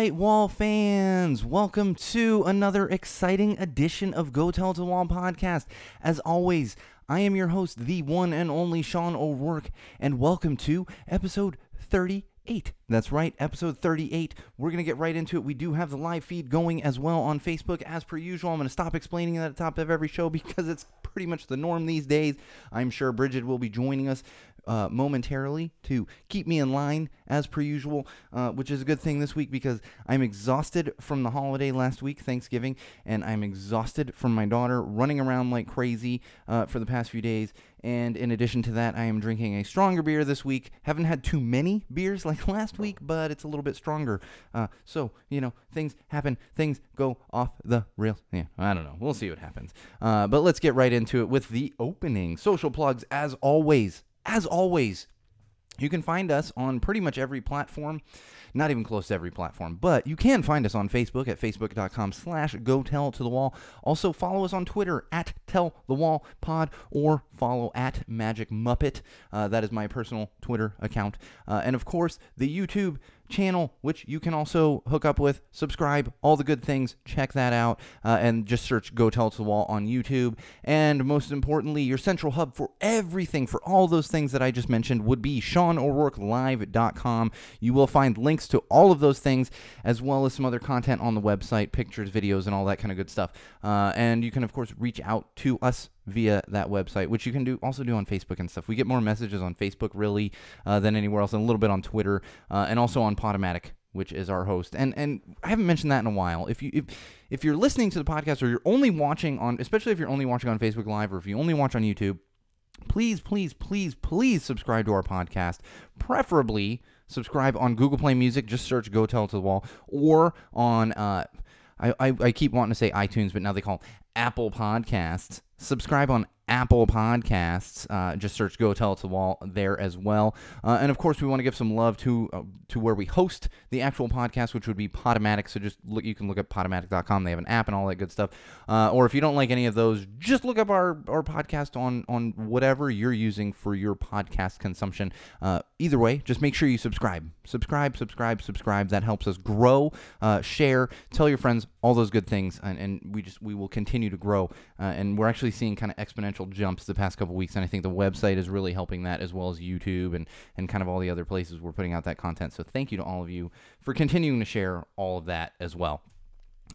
right, Wall fans, welcome to another exciting edition of Go Tell to Wall podcast. As always, I am your host, the one and only Sean O'Rourke, and welcome to episode 38. That's right, episode 38. We're going to get right into it. We do have the live feed going as well on Facebook, as per usual. I'm going to stop explaining that at the top of every show because it's pretty much the norm these days. I'm sure Bridget will be joining us uh, momentarily to keep me in line as per usual, uh, which is a good thing this week because I'm exhausted from the holiday last week, Thanksgiving, and I'm exhausted from my daughter running around like crazy uh, for the past few days. And in addition to that, I am drinking a stronger beer this week. Haven't had too many beers like last week, but it's a little bit stronger. Uh, so, you know, things happen, things go off the rails. Yeah, I don't know. We'll see what happens. Uh, but let's get right into it with the opening. Social plugs, as always as always, you can find us on pretty much every platform. Not even close to every platform, but you can find us on Facebook at facebook.com slash go tell to the wall. Also follow us on Twitter at tell the wall pod or follow at magic muppet. Uh, that is my personal Twitter account. Uh, and of course, the YouTube channel, which you can also hook up with, subscribe, all the good things. Check that out. Uh, and just search Go Tell It to the Wall on YouTube. And most importantly, your central hub for everything, for all those things that I just mentioned, would be SeanO'RourkeLive.com. You will find links to all of those things, as well as some other content on the website, pictures, videos, and all that kind of good stuff. Uh, and you can, of course, reach out to us via that website, which you can do also do on Facebook and stuff. We get more messages on Facebook really uh, than anywhere else, and a little bit on Twitter, uh, and also on Podomatic, which is our host. And and I haven't mentioned that in a while. If you if if you're listening to the podcast or you're only watching on, especially if you're only watching on Facebook Live or if you only watch on YouTube, please please please please subscribe to our podcast. Preferably subscribe on Google Play Music. Just search "Go Tell to the Wall" or on. Uh, I, I, I keep wanting to say iTunes, but now they call Apple Podcasts. Subscribe on Apple Podcasts. Uh, just search "Go Tell It to the Wall" there as well. Uh, and of course, we want to give some love to uh, to where we host the actual podcast, which would be Podomatic. So just look, you can look at Podomatic.com. They have an app and all that good stuff. Uh, or if you don't like any of those, just look up our our podcast on on whatever you're using for your podcast consumption. Uh, either way, just make sure you subscribe, subscribe, subscribe, subscribe. That helps us grow. Uh, share, tell your friends, all those good things, and, and we just we will continue to grow. and we're actually seeing kind of exponential exponential jumps the past couple weeks, and I think the website is really helping that as well as YouTube and and kind of all the other places we're putting out that content. So thank you to all of you for continuing to share all of that as well.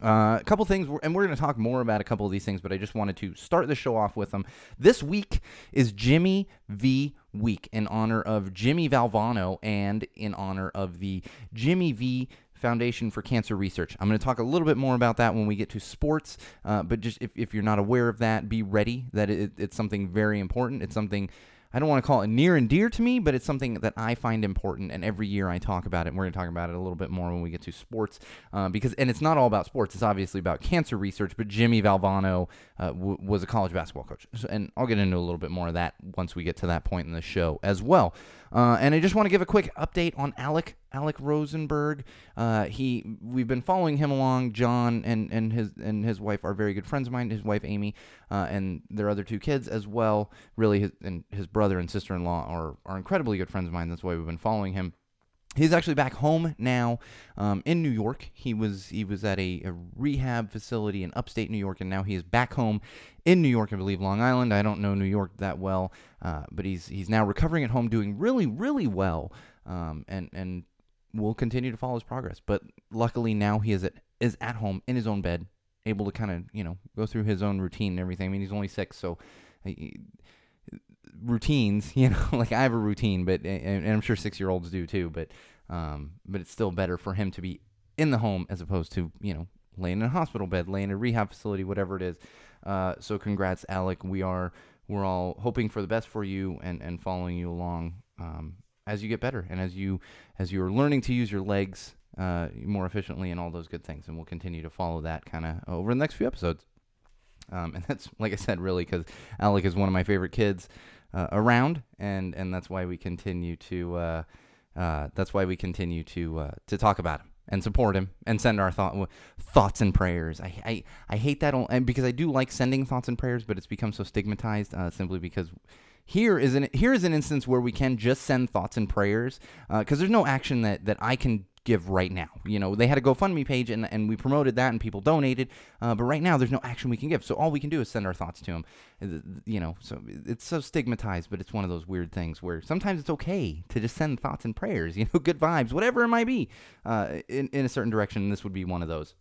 Uh, a couple things, and we're going to talk more about a couple of these things, but I just wanted to start the show off with them. This week is Jimmy V week in honor of Jimmy Valvano and in honor of the Jimmy V Foundation for Cancer Research. I'm going to talk a little bit more about that when we get to sports, uh, but just if, if you're not aware of that, be ready that it, it's something very important. It's something I don't want to call it near and dear to me, but it's something that I find important, and every year I talk about it. And we're going to talk about it a little bit more when we get to sports, uh, because and it's not all about sports. It's obviously about cancer research. But Jimmy Valvano uh, w- was a college basketball coach, so, and I'll get into a little bit more of that once we get to that point in the show as well. Uh, and I just want to give a quick update on Alec Alec Rosenberg. Uh, he we've been following him along. John and, and his and his wife are very good friends of mine. His wife Amy uh, and their other two kids as well. Really, his, and his brother and sister in law are are incredibly good friends of mine. That's why we've been following him. He's actually back home now um, in New York. He was he was at a, a, rehab facility in upstate New York, and now he is back home in New York. I believe Long Island. I don't know New York that well, uh, but he's he's now recovering at home, doing really really well, um, and and we'll continue to follow his progress. But luckily now he is at is at home in his own bed, able to kind of you know go through his own routine and everything. I mean he's only six, so. He, routines, you know, like I have a routine, but and I'm sure six year olds do too. But um, but it's still better for him to be in the home as opposed to you know laying in a hospital bed, laying in a rehab facility, whatever it is. Uh, so congrats, Alec. We are we're all hoping for the best for you and and following you along um, as you get better and as you as you're learning to use your legs uh, more efficiently and all those good things. And we'll continue to follow that kind of over the next few episodes. Um, and that's like I said, really, because Alec is one of my favorite kids uh, around, and and that's why we continue to uh, uh, that's why we continue to uh, to talk about him and support him and send our thought thoughts and prayers. I I, I hate that and because I do like sending thoughts and prayers, but it's become so stigmatized uh, simply because here is an here is an instance where we can just send thoughts and prayers because uh, there's no action that that I can give right now. You know, they had a GoFundMe page and, and we promoted that and people donated, uh, but right now there's no action we can give. So all we can do is send our thoughts to them. You know, so it's so stigmatized, but it's one of those weird things where sometimes it's okay to just send thoughts and prayers, you know, good vibes, whatever it might be, uh, in, in a certain direction. And this would be one of those.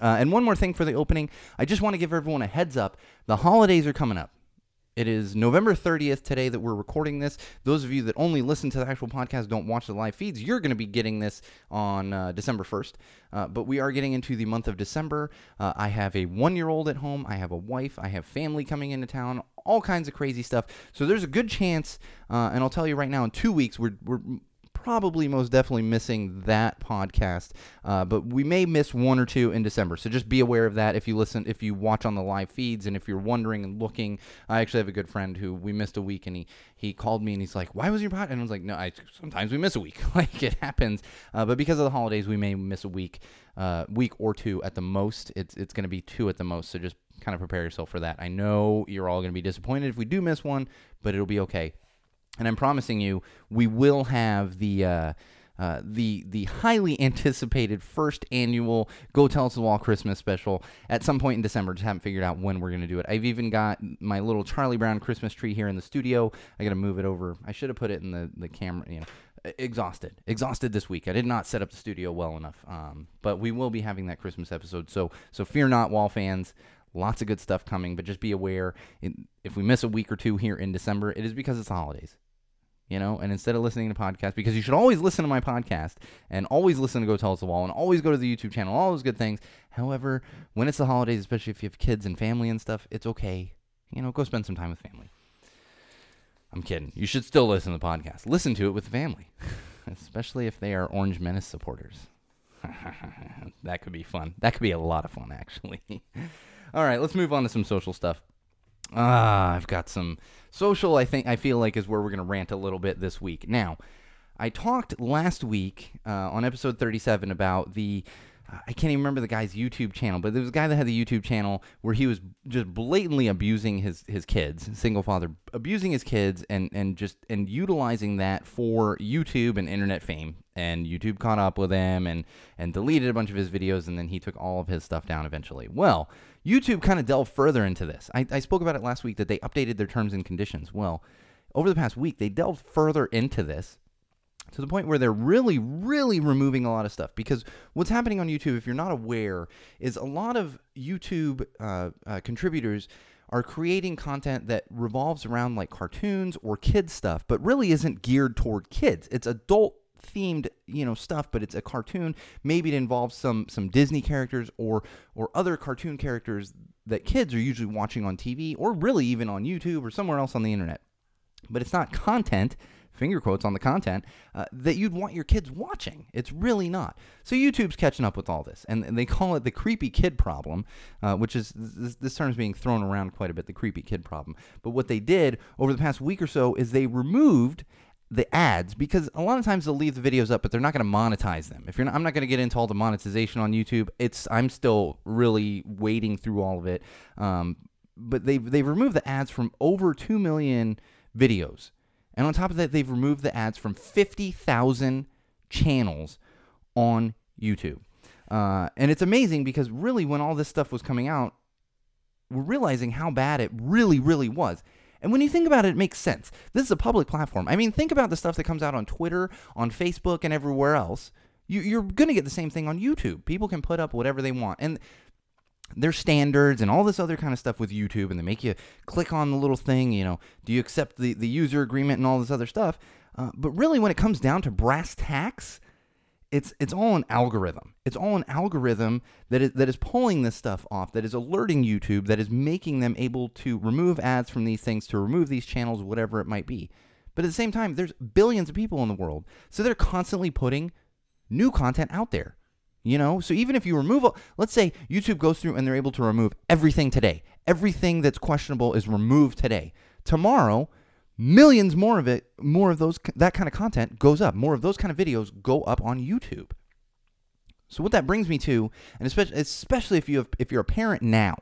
Uh, and one more thing for the opening, I just want to give everyone a heads up. The holidays are coming up. It is November 30th today that we're recording this. Those of you that only listen to the actual podcast, don't watch the live feeds, you're going to be getting this on uh, December 1st. Uh, but we are getting into the month of December. Uh, I have a one year old at home. I have a wife. I have family coming into town. All kinds of crazy stuff. So there's a good chance, uh, and I'll tell you right now, in two weeks, we're, we're probably most definitely missing that podcast, uh, but we may miss one or two in December. So just be aware of that if you listen, if you watch on the live feeds, and if you're wondering and looking. I actually have a good friend who we missed a week, and he he called me and he's like, "Why was your podcast?" And I was like, "No, I sometimes we miss a week, like it happens, uh, but because of the holidays, we may miss a week, uh, week or two at the most. It's it's going to be two at the most. So just kind of prepare yourself for that. I know you're all going to be disappointed if we do miss one, but it'll be okay and I'm promising you, we will have the. Uh, uh, the the highly anticipated first annual Go Tell Us the Wall Christmas special at some point in December. Just haven't figured out when we're going to do it. I've even got my little Charlie Brown Christmas tree here in the studio. I got to move it over. I should have put it in the, the camera. You know, exhausted, exhausted this week. I did not set up the studio well enough. Um, but we will be having that Christmas episode. So so fear not, Wall fans. Lots of good stuff coming, but just be aware if we miss a week or two here in December, it is because it's the holidays you know, and instead of listening to podcasts, because you should always listen to my podcast and always listen to Go Tell Us the Wall and always go to the YouTube channel, all those good things. However, when it's the holidays, especially if you have kids and family and stuff, it's okay. You know, go spend some time with family. I'm kidding. You should still listen to the podcast. Listen to it with family, especially if they are Orange Menace supporters. that could be fun. That could be a lot of fun, actually. all right, let's move on to some social stuff. Ah, I've got some social. I think I feel like is where we're gonna rant a little bit this week. Now, I talked last week uh, on episode 37 about the. Uh, I can't even remember the guy's YouTube channel, but there was a guy that had the YouTube channel where he was just blatantly abusing his his kids, single father, abusing his kids, and and just and utilizing that for YouTube and internet fame. And YouTube caught up with him and and deleted a bunch of his videos, and then he took all of his stuff down eventually. Well, YouTube kind of delved further into this. I, I spoke about it last week that they updated their terms and conditions. Well, over the past week, they delved further into this to the point where they're really, really removing a lot of stuff. Because what's happening on YouTube, if you're not aware, is a lot of YouTube uh, uh, contributors are creating content that revolves around like cartoons or kids stuff, but really isn't geared toward kids. It's adult themed you know stuff but it's a cartoon maybe it involves some some disney characters or or other cartoon characters that kids are usually watching on tv or really even on youtube or somewhere else on the internet but it's not content finger quotes on the content uh, that you'd want your kids watching. It's really not. So YouTube's catching up with all this, and, and they call it the creepy kid problem, uh, which is this, this term is being thrown around quite a bit. The creepy kid problem. But what they did over the past week or so is they removed the ads because a lot of times they'll leave the videos up, but they're not going to monetize them. If you're not, I'm not going to get into all the monetization on YouTube. It's I'm still really wading through all of it. Um, but they've they've removed the ads from over two million videos, and on top of that, they've removed the ads from fifty thousand channels on YouTube. Uh, and it's amazing because really, when all this stuff was coming out, we're realizing how bad it really, really was. And when you think about it, it makes sense. This is a public platform. I mean, think about the stuff that comes out on Twitter, on Facebook, and everywhere else. You, are going to get the same thing on YouTube. People can put up whatever they want. And their standards and all this other kind of stuff with YouTube, and they make you click on the little thing, you know, do you accept the, the user agreement and all this other stuff? Uh, but really, when it comes down to brass tacks, it's it's all an algorithm. It's all an algorithm that is that is pulling this stuff off, that is alerting YouTube, that is making them able to remove ads from these things, to remove these channels, whatever it might be. But at the same time, there's billions of people in the world, so they're constantly putting new content out there. You know, so even if you remove, let's say YouTube goes through and they're able to remove everything today, everything that's questionable is removed today. Tomorrow, millions more of it, more of those that kind of content goes up. More of those kind of videos go up on YouTube. So what that brings me to, and especially especially if you have, if you're a parent now,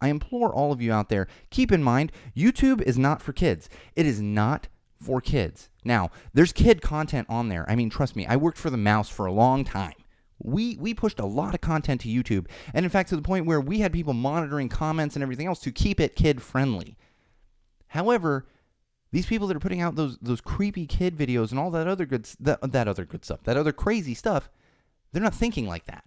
I implore all of you out there, keep in mind YouTube is not for kids. It is not for kids. Now, there's kid content on there. I mean, trust me, I worked for the mouse for a long time. We we pushed a lot of content to YouTube, and in fact to the point where we had people monitoring comments and everything else to keep it kid friendly. However, these people that are putting out those those creepy kid videos and all that other good that, that other good stuff, that other crazy stuff, they're not thinking like that.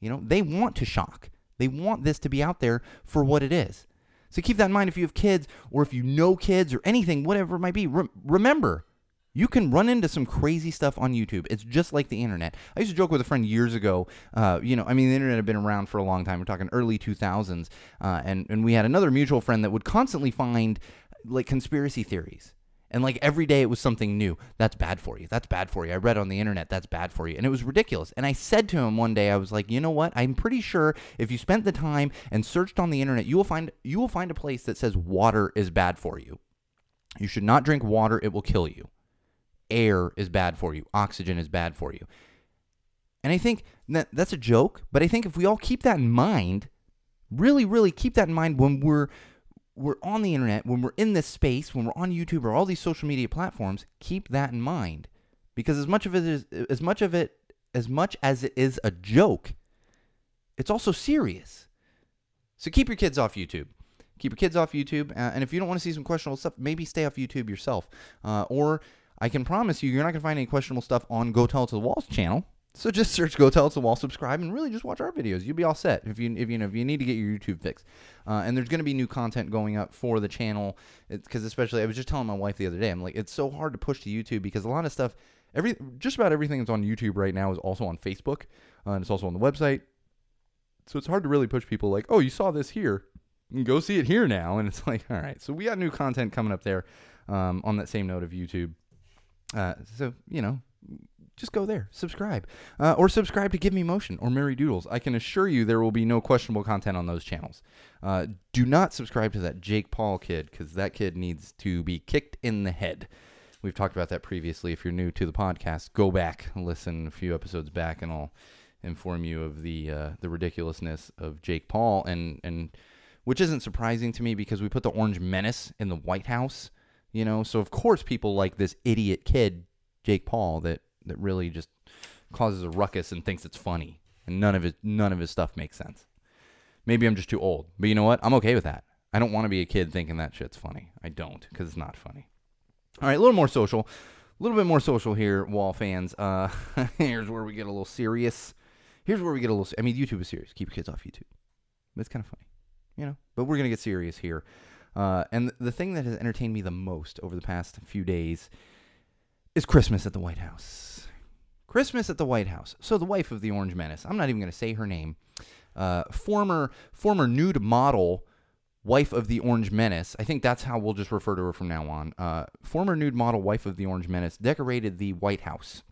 You know, they want to shock. They want this to be out there for what it is. So keep that in mind if you have kids or if you know kids or anything, whatever it might be. Re- remember, you can run into some crazy stuff on YouTube. It's just like the internet. I used to joke with a friend years ago. Uh, you know, I mean, the internet had been around for a long time. We're talking early 2000s, uh, and and we had another mutual friend that would constantly find like conspiracy theories. And like every day it was something new. That's bad for you. That's bad for you. I read on the internet that's bad for you. And it was ridiculous. And I said to him one day, I was like, you know what? I'm pretty sure if you spent the time and searched on the internet, you will find you will find a place that says water is bad for you. You should not drink water, it will kill you. Air is bad for you. Oxygen is bad for you. And I think that that's a joke, but I think if we all keep that in mind, really, really keep that in mind when we're we're on the internet, when we're in this space, when we're on YouTube or all these social media platforms, keep that in mind. Because as much of it is as much of it as much as it is a joke, it's also serious. So keep your kids off YouTube. Keep your kids off YouTube, uh, and if you don't want to see some questionable stuff, maybe stay off YouTube yourself. Uh, or I can promise you, you're not going to find any questionable stuff on Go Tell It to the Walls channel. So just search Go Tell It to the Wall, subscribe, and really just watch our videos. You'll be all set if you if you know if you need to get your YouTube fix. Uh, and there's going to be new content going up for the channel because especially I was just telling my wife the other day, I'm like it's so hard to push to YouTube because a lot of stuff, every just about everything that's on YouTube right now is also on Facebook uh, and it's also on the website. So it's hard to really push people like, oh, you saw this here, go see it here now, and it's like, all right. So we got new content coming up there um, on that same note of YouTube. Uh, so you know, just go there, subscribe, uh, or subscribe to Give Me Motion or Mary Doodles. I can assure you there will be no questionable content on those channels. Uh, do not subscribe to that Jake Paul kid because that kid needs to be kicked in the head. We've talked about that previously. If you're new to the podcast, go back, listen a few episodes back, and I'll inform you of the uh, the ridiculousness of Jake Paul, and and which isn't surprising to me because we put the Orange Menace in the White House, you know. So of course people like this idiot kid, Jake Paul, that that really just causes a ruckus and thinks it's funny, and none of his none of his stuff makes sense. Maybe I'm just too old, but you know what? I'm okay with that. I don't want to be a kid thinking that shit's funny. I don't, because it's not funny. All right, a little more social, a little bit more social here, Wall fans. Uh, here's where we get a little serious. Here's where we get a little. I mean, YouTube is serious. Keep your kids off YouTube. It's kind of funny, you know. But we're gonna get serious here. Uh, and the thing that has entertained me the most over the past few days is Christmas at the White House. Christmas at the White House. So the wife of the Orange Menace. I'm not even gonna say her name. Uh, former former nude model wife of the Orange Menace. I think that's how we'll just refer to her from now on. Uh, former nude model wife of the Orange Menace decorated the White House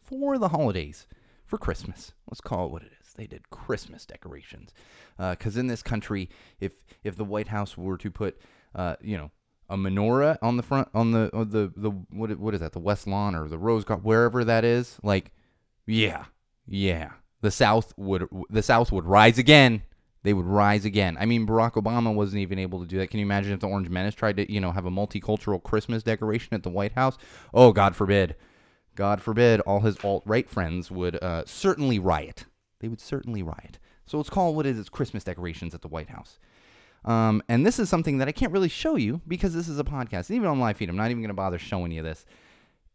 for the holidays, for Christmas. Let's call it what it is. They did Christmas decorations, because uh, in this country, if if the White House were to put, uh, you know, a menorah on the front on the on the the what what is that the West Lawn or the Rose Garden wherever that is, like, yeah, yeah, the South would the South would rise again they would rise again. I mean, Barack Obama wasn't even able to do that. Can you imagine if the Orange Menace tried to, you know, have a multicultural Christmas decoration at the White House? Oh, God forbid. God forbid all his alt right friends would uh, certainly riot. They would certainly riot. So let's call it what it is Christmas decorations at the White House. Um, and this is something that I can't really show you because this is a podcast. even on live feed, I'm not even going to bother showing you this.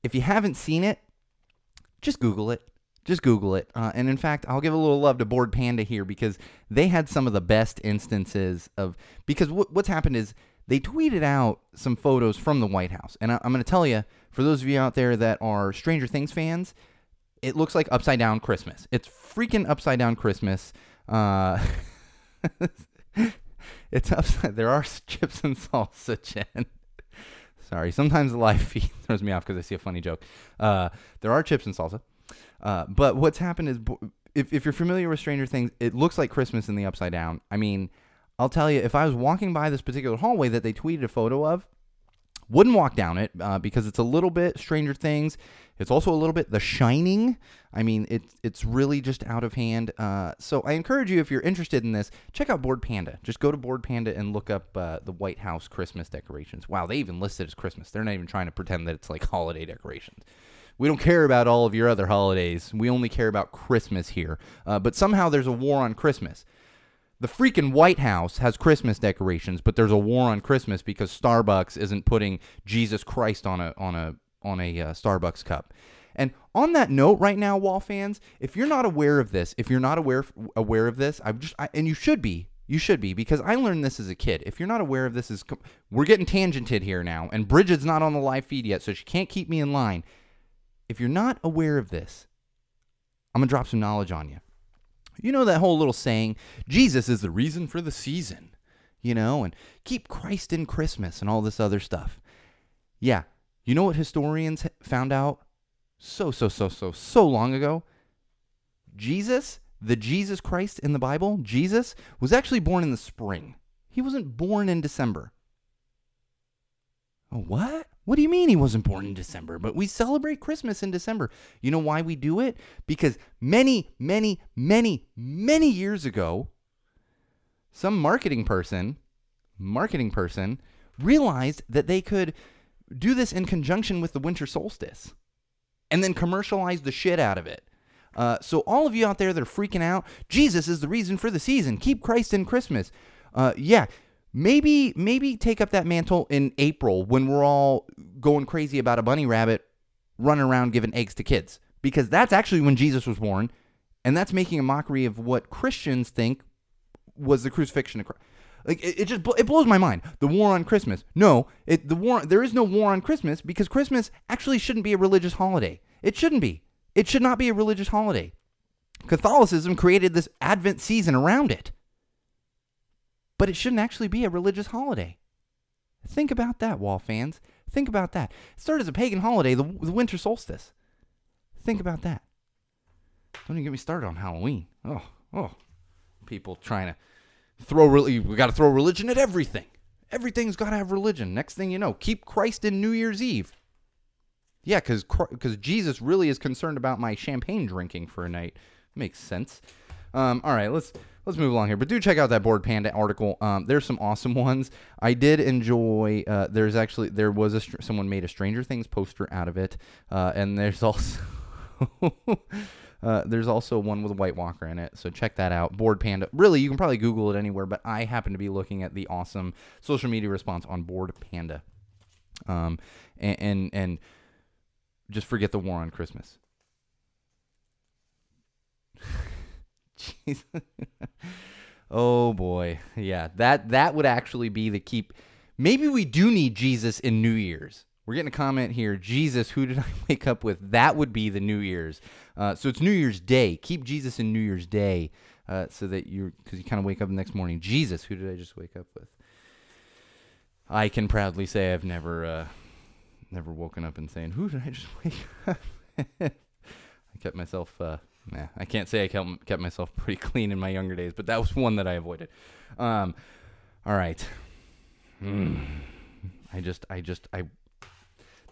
If you haven't seen it, just Google it. Just Google it. Uh, and in fact, I'll give a little love to Bored Panda here because they had some of the best instances of. Because w- what's happened is they tweeted out some photos from the White House. And I- I'm going to tell you, for those of you out there that are Stranger Things fans, it looks like upside down Christmas. It's freaking upside down Christmas. Uh, it's upside. There are chips and salsa, Jen. Sorry, sometimes the live feed throws me off because I see a funny joke. Uh, there are chips and salsa. Uh, but what's happened is, if, if you're familiar with Stranger Things, it looks like Christmas in the Upside Down. I mean, I'll tell you, if I was walking by this particular hallway that they tweeted a photo of, Wouldn't walk down it uh, because it's a little bit Stranger Things. It's also a little bit The Shining. I mean, it's it's really just out of hand. Uh, so I encourage you, if you're interested in this, check out Bored Panda. Just go to Bored Panda and look up uh, the White House Christmas decorations. Wow, they even listed as Christmas. They're not even trying to pretend that it's like holiday decorations. We don't care about all of your other holidays. We only care about Christmas here. Uh, but somehow there's a war on Christmas. The freaking White House has Christmas decorations, but there's a war on Christmas because Starbucks isn't putting Jesus Christ on a on a on a uh, Starbucks cup. And on that note, right now, Wall fans, if you're not aware of this, if you're not aware aware of this, I'm just, I, and you should be, you should be, because I learned this as a kid. If you're not aware of this, is we're getting tangented here now, and Bridget's not on the live feed yet, so she can't keep me in line. If you're not aware of this, I'm gonna drop some knowledge on you. You know that whole little saying, Jesus is the reason for the season, you know, and keep Christ in Christmas and all this other stuff. Yeah, you know what historians found out so, so, so, so, so long ago? Jesus, the Jesus Christ in the Bible, Jesus, was actually born in the spring. He wasn't born in December. Oh, what? What do you mean he wasn't born in December? But we celebrate Christmas in December. You know why we do it? Because many, many, many, many years ago, some marketing person, marketing person, realized that they could do this in conjunction with the winter solstice and then commercialize the shit out of it. Uh, so, all of you out there that are freaking out, Jesus is the reason for the season. Keep Christ in Christmas. Uh, yeah, maybe maybe take up that mantle in April when we're all going crazy about a bunny rabbit running around giving eggs to kids because that's actually when Jesus was born and that's making a mockery of what Christians think was the crucifixion of Christ. Like it, it just it blows my mind. The war on Christmas. No, it the war there is no war on Christmas because Christmas actually shouldn't be a religious holiday. It shouldn't be. It should not be a religious holiday. Catholicism created this Advent season around it but it shouldn't actually be a religious holiday. Think about that, Wall fans. Think about that. It started as a pagan holiday, the, the winter solstice. Think about that. Don't even get me started on Halloween. Oh, oh. People trying to throw really, we got to throw religion at everything. Everything's got to have religion. Next thing you know, keep Christ in New Year's Eve. Yeah, because because Jesus really is concerned about my champagne drinking for a night. Makes sense. Um, all right, let's let's move along here. But do check out that Bored Panda article. Um, there's some awesome ones. I did enjoy. Uh, there's actually there was a someone made a Stranger Things poster out of it, uh, and there's also. Uh, there's also one with a White Walker in it, so check that out. Bored Panda. Really, you can probably Google it anywhere, but I happen to be looking at the awesome social media response on Bored Panda. Um, and, and, and just forget the war on Christmas. Jeez. oh boy. Yeah, that that would actually be the keep. Maybe we do need Jesus in New Year's. We're getting a comment here. Jesus, who did I wake up with? That would be the New Year's. Uh, so it's New Year's Day. Keep Jesus in New Year's Day, uh, so that you because you kind of wake up the next morning. Jesus, who did I just wake up with? I can proudly say I've never uh, never woken up and saying, "Who did I just wake up?" I kept myself uh, Nah, I can't say I kept, kept myself pretty clean in my younger days, but that was one that I avoided. Um, all right. Mm. I just, I just, I.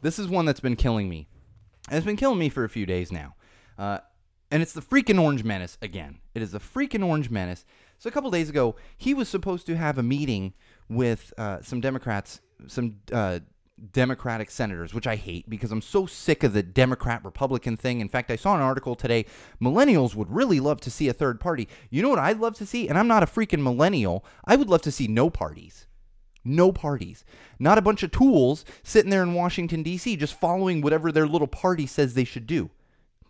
This is one that's been killing me. And it's been killing me for a few days now. Uh, and it's the freaking Orange Menace again. It is the freaking Orange Menace. So a couple days ago, he was supposed to have a meeting with uh, some Democrats, some uh, Democratic senators, which I hate because I'm so sick of the Democrat Republican thing. In fact, I saw an article today. Millennials would really love to see a third party. You know what I'd love to see? And I'm not a freaking millennial. I would love to see no parties. No parties. Not a bunch of tools sitting there in Washington, D.C., just following whatever their little party says they should do,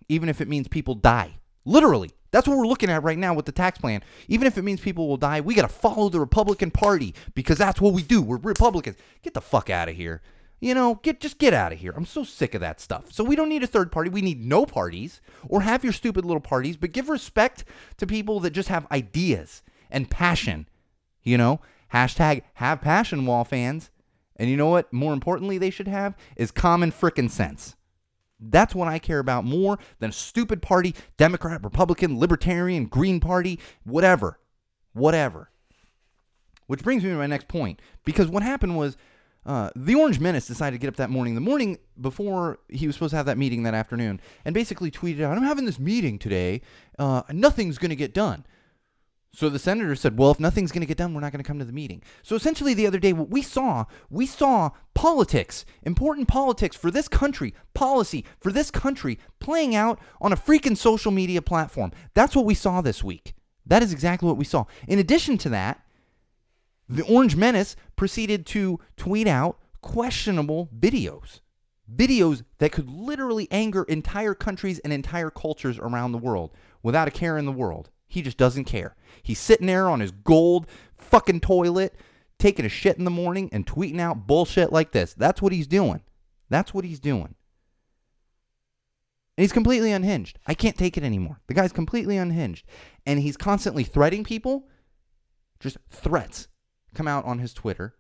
even if it means people die. Literally. That's what we're looking at right now with the tax plan. Even if it means people will die, we got to follow the Republican Party because that's what we do. We're Republicans. Get the fuck out of here. You know, get just get out of here. I'm so sick of that stuff. So we don't need a third party. We need no parties or have your stupid little parties, but give respect to people that just have ideas and passion. You know, hashtag have passion wall fans. And you know what? More importantly, they should have is common frickin' sense. That's what I care about more than a stupid party, Democrat, Republican, Libertarian, Green Party, whatever. Whatever. Which brings me to my next point. Because what happened was uh, the Orange Menace decided to get up that morning, the morning before he was supposed to have that meeting that afternoon, and basically tweeted out, I'm having this meeting today. Uh, nothing's going to get done. So the senator said, Well, if nothing's going to get done, we're not going to come to the meeting. So essentially, the other day, what we saw, we saw politics, important politics for this country, policy for this country playing out on a freaking social media platform. That's what we saw this week. That is exactly what we saw. In addition to that, the Orange Menace proceeded to tweet out questionable videos. Videos that could literally anger entire countries and entire cultures around the world without a care in the world. He just doesn't care. He's sitting there on his gold fucking toilet, taking a shit in the morning and tweeting out bullshit like this. That's what he's doing. That's what he's doing. And he's completely unhinged. I can't take it anymore. The guy's completely unhinged. And he's constantly threatening people. Just threats come out on his Twitter.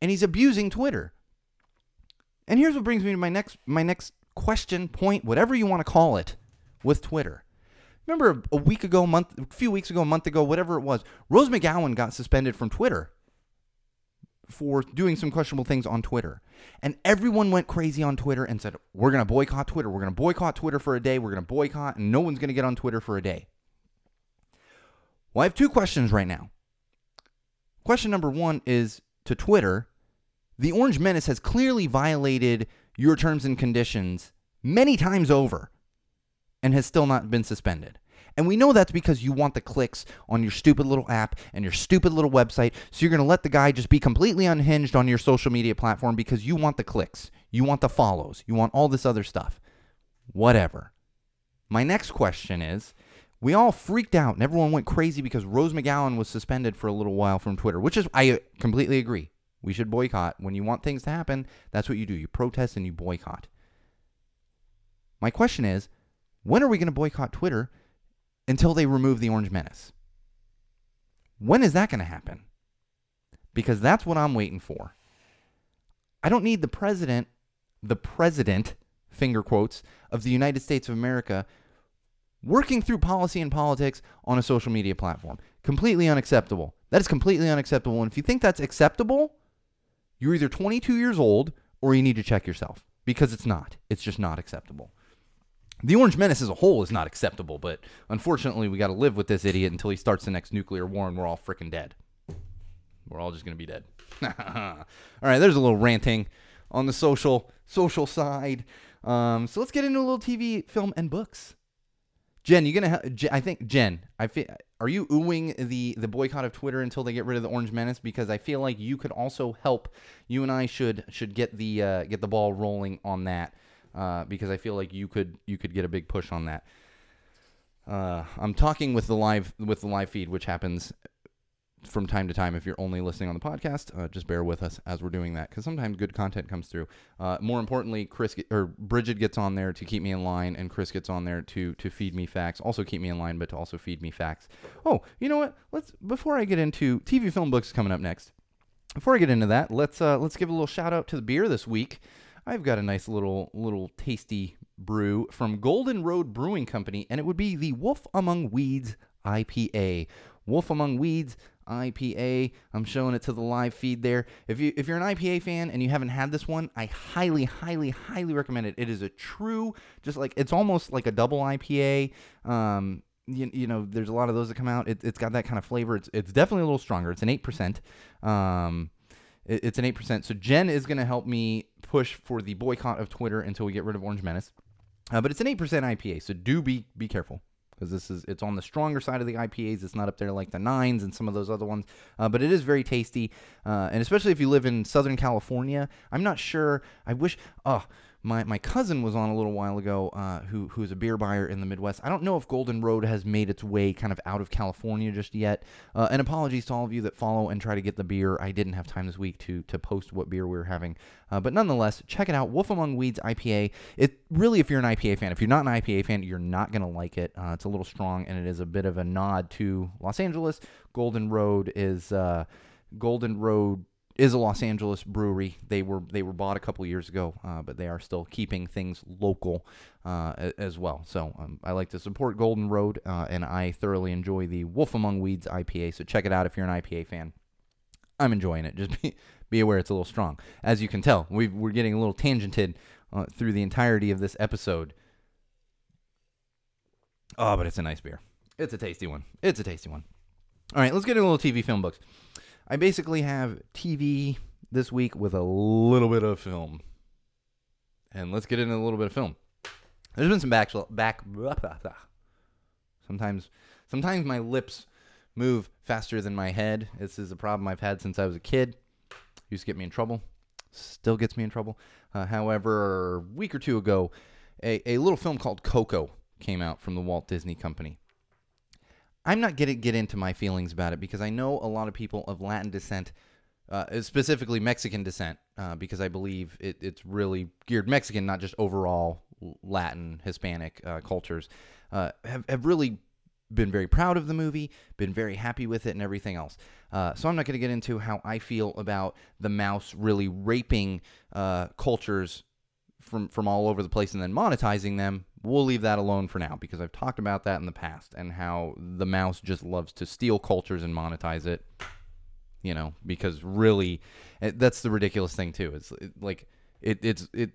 And he's abusing Twitter. And here's what brings me to my next my next question, point, whatever you want to call it, with Twitter. Remember a week ago, a month, a few weeks ago, a month ago, whatever it was, Rose McGowan got suspended from Twitter for doing some questionable things on Twitter. And everyone went crazy on Twitter and said, We're going to boycott Twitter. We're going to boycott Twitter for a day. We're going to boycott, and no one's going to get on Twitter for a day. Well, I have two questions right now. Question number one is to Twitter The Orange Menace has clearly violated your terms and conditions many times over and has still not been suspended. And we know that's because you want the clicks on your stupid little app and your stupid little website. So you're going to let the guy just be completely unhinged on your social media platform because you want the clicks, you want the follows, you want all this other stuff. Whatever. My next question is we all freaked out and everyone went crazy because Rose McGowan was suspended for a little while from Twitter, which is, I completely agree. We should boycott. When you want things to happen, that's what you do. You protest and you boycott. My question is when are we going to boycott Twitter until they remove the Orange Menace? When is that going to happen? Because that's what I'm waiting for. I don't need the president, the president, finger quotes, of the United States of America working through policy and politics on a social media platform. Completely unacceptable. That is completely unacceptable. And if you think that's acceptable, you're either 22 years old or you need to check yourself because it's not. It's just not acceptable the Orange Menace as a whole is not acceptable, but unfortunately, we got to live with this idiot until he starts the next nuclear war and we're all freaking dead. We're all just going to be dead. all right, there's a little ranting on the social social side. Um, so let's get into a little TV, film, and books. Jen, you gonna? I think Jen. I feel. Are you oohing the the boycott of Twitter until they get rid of the Orange Menace? Because I feel like you could also help. You and I should should get the uh, get the ball rolling on that uh, because I feel like you could you could get a big push on that. Uh, I'm talking with the live with the live feed, which happens from time to time. If you're only listening on the podcast, uh, just bear with us as we're doing that because sometimes good content comes through. Uh, more importantly, Chris or Bridget gets on there to keep me in line, and Chris gets on there to to feed me facts. Also keep me in line, but to also feed me facts. Oh, you know what? Let's before I get into TV film books coming up next. Before I get into that, let's uh, let's give a little shout out to the beer this week. I've got a nice little little tasty brew from Golden Road Brewing Company, and it would be the Wolf Among Weeds IPA. Wolf Among Weeds IPA. I'm showing it to the live feed there. If you if you're an IPA fan and you haven't had this one, I highly, highly, highly recommend it. It is a true, just like it's almost like a double IPA. Um, you, you know, there's a lot of those that come out. It, has got that kind of flavor. It's it's definitely a little stronger. It's an eight percent. Um, it's an 8%. So Jen is going to help me push for the boycott of Twitter until we get rid of Orange Menace. Uh, but it's an 8% IPA, so do be be careful because this is it's on the stronger side of the IPAs. It's not up there like the nines and some of those other ones, uh, but it is very tasty, uh, and especially if you live in Southern California. I'm not sure. I wish. Oh, my, my cousin was on a little while ago, uh, who who is a beer buyer in the Midwest. I don't know if Golden Road has made its way kind of out of California just yet. Uh, and apologies to all of you that follow and try to get the beer. I didn't have time this week to to post what beer we were having, uh, but nonetheless, check it out. Wolf Among Weeds IPA. It really, if you're an IPA fan, if you're not an IPA fan, you're not gonna like it. Uh, it's a little strong, and it is a bit of a nod to Los Angeles. Golden Road is uh, Golden Road is a Los Angeles brewery. They were they were bought a couple years ago, uh, but they are still keeping things local uh, as well. So um, I like to support Golden Road, uh, and I thoroughly enjoy the Wolf Among Weeds IPA. So check it out if you're an IPA fan. I'm enjoying it. Just be be aware it's a little strong. As you can tell, we we're getting a little tangented uh, through the entirety of this episode. Oh, but it's a nice beer. It's a tasty one. It's a tasty one. All right, let's get into a little TV film books. I basically have TV this week with a little bit of film. And let's get into a little bit of film. There's been some back back sometimes sometimes my lips move faster than my head. This is a problem I've had since I was a kid. Used to get me in trouble. Still gets me in trouble. Uh, however, a week or two ago, a, a little film called Coco came out from the Walt Disney Company. I'm not going to get into my feelings about it because I know a lot of people of Latin descent, uh, specifically Mexican descent, uh, because I believe it, it's really geared Mexican, not just overall Latin, Hispanic uh, cultures, uh, have, have really been very proud of the movie, been very happy with it, and everything else. Uh, so I'm not going to get into how I feel about the mouse really raping uh, cultures from from all over the place and then monetizing them we'll leave that alone for now because I've talked about that in the past and how the mouse just loves to steal cultures and monetize it. You know, because really, eh, that's the ridiculous thing too. It's it, like it, it's it.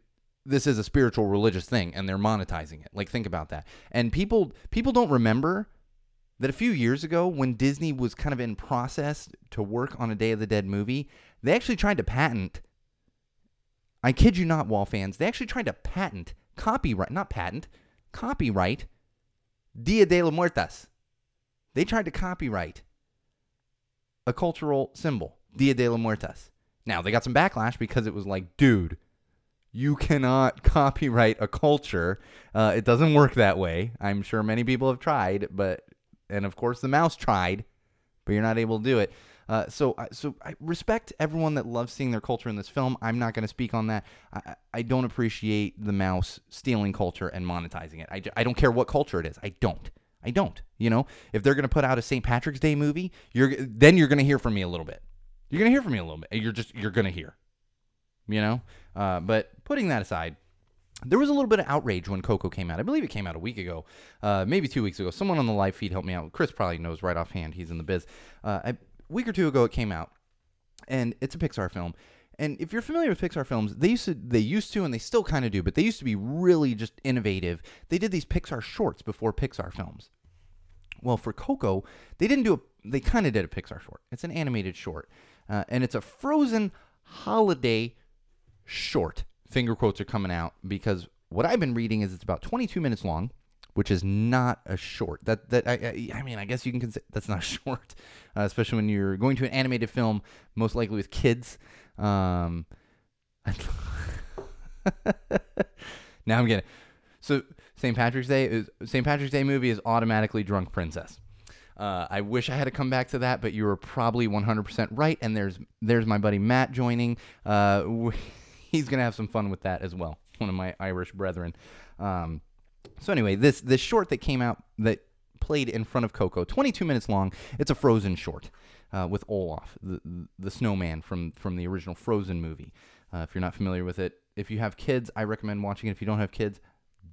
This is a spiritual religious thing, and they're monetizing it. Like think about that. And people people don't remember that a few years ago, when Disney was kind of in process to work on a Day of the Dead movie, they actually tried to patent. I kid you not, Wall fans. They actually tried to patent copyright, not patent, copyright Dia de los Muertos. They tried to copyright a cultural symbol, Dia de los Muertos. Now, they got some backlash because it was like, dude, you cannot copyright a culture. Uh, it doesn't work that way. I'm sure many people have tried, but, and of course the mouse tried, but you're not able to do it. Uh, so, so I respect everyone that loves seeing their culture in this film. I'm not going to speak on that. I, I don't appreciate the mouse stealing culture and monetizing it. I, I don't care what culture it is. I don't. I don't. You know, if they're going to put out a St. Patrick's Day movie, you're then you're going to hear from me a little bit. You're going to hear from me a little bit. You're just you're going to hear. You know, uh, but putting that aside, there was a little bit of outrage when Coco came out. I believe it came out a week ago, uh, maybe two weeks ago. Someone on the live feed helped me out. Chris probably knows right offhand. He's in the biz. Uh, I, week or two ago it came out, and it's a Pixar film. And if you're familiar with Pixar films, they used to they used to and they still kind of do, but they used to be really just innovative. They did these Pixar shorts before Pixar films. Well, for Coco, they didn't do a they kind of did a Pixar short. It's an animated short, uh, and it's a Frozen holiday short. Finger quotes are coming out because what I've been reading is it's about 22 minutes long which is not a short. That that I, I mean, I guess you can consider that's not short, uh, especially when you're going to an animated film, most likely with kids. Um, now I'm getting so St. Patrick's Day is St. Patrick's Day movie is automatically Drunk Princess. Uh, I wish I had to come back to that, but you were probably 100% right. And there's there's my buddy Matt joining. Uh, he's gonna have some fun with that as well. One of my Irish brethren. Um, so anyway, this this short that came out that played in front of Coco, 22 minutes long. It's a Frozen short uh, with Olaf, the the snowman from from the original Frozen movie. Uh, if you're not familiar with it, if you have kids, I recommend watching it. If you don't have kids,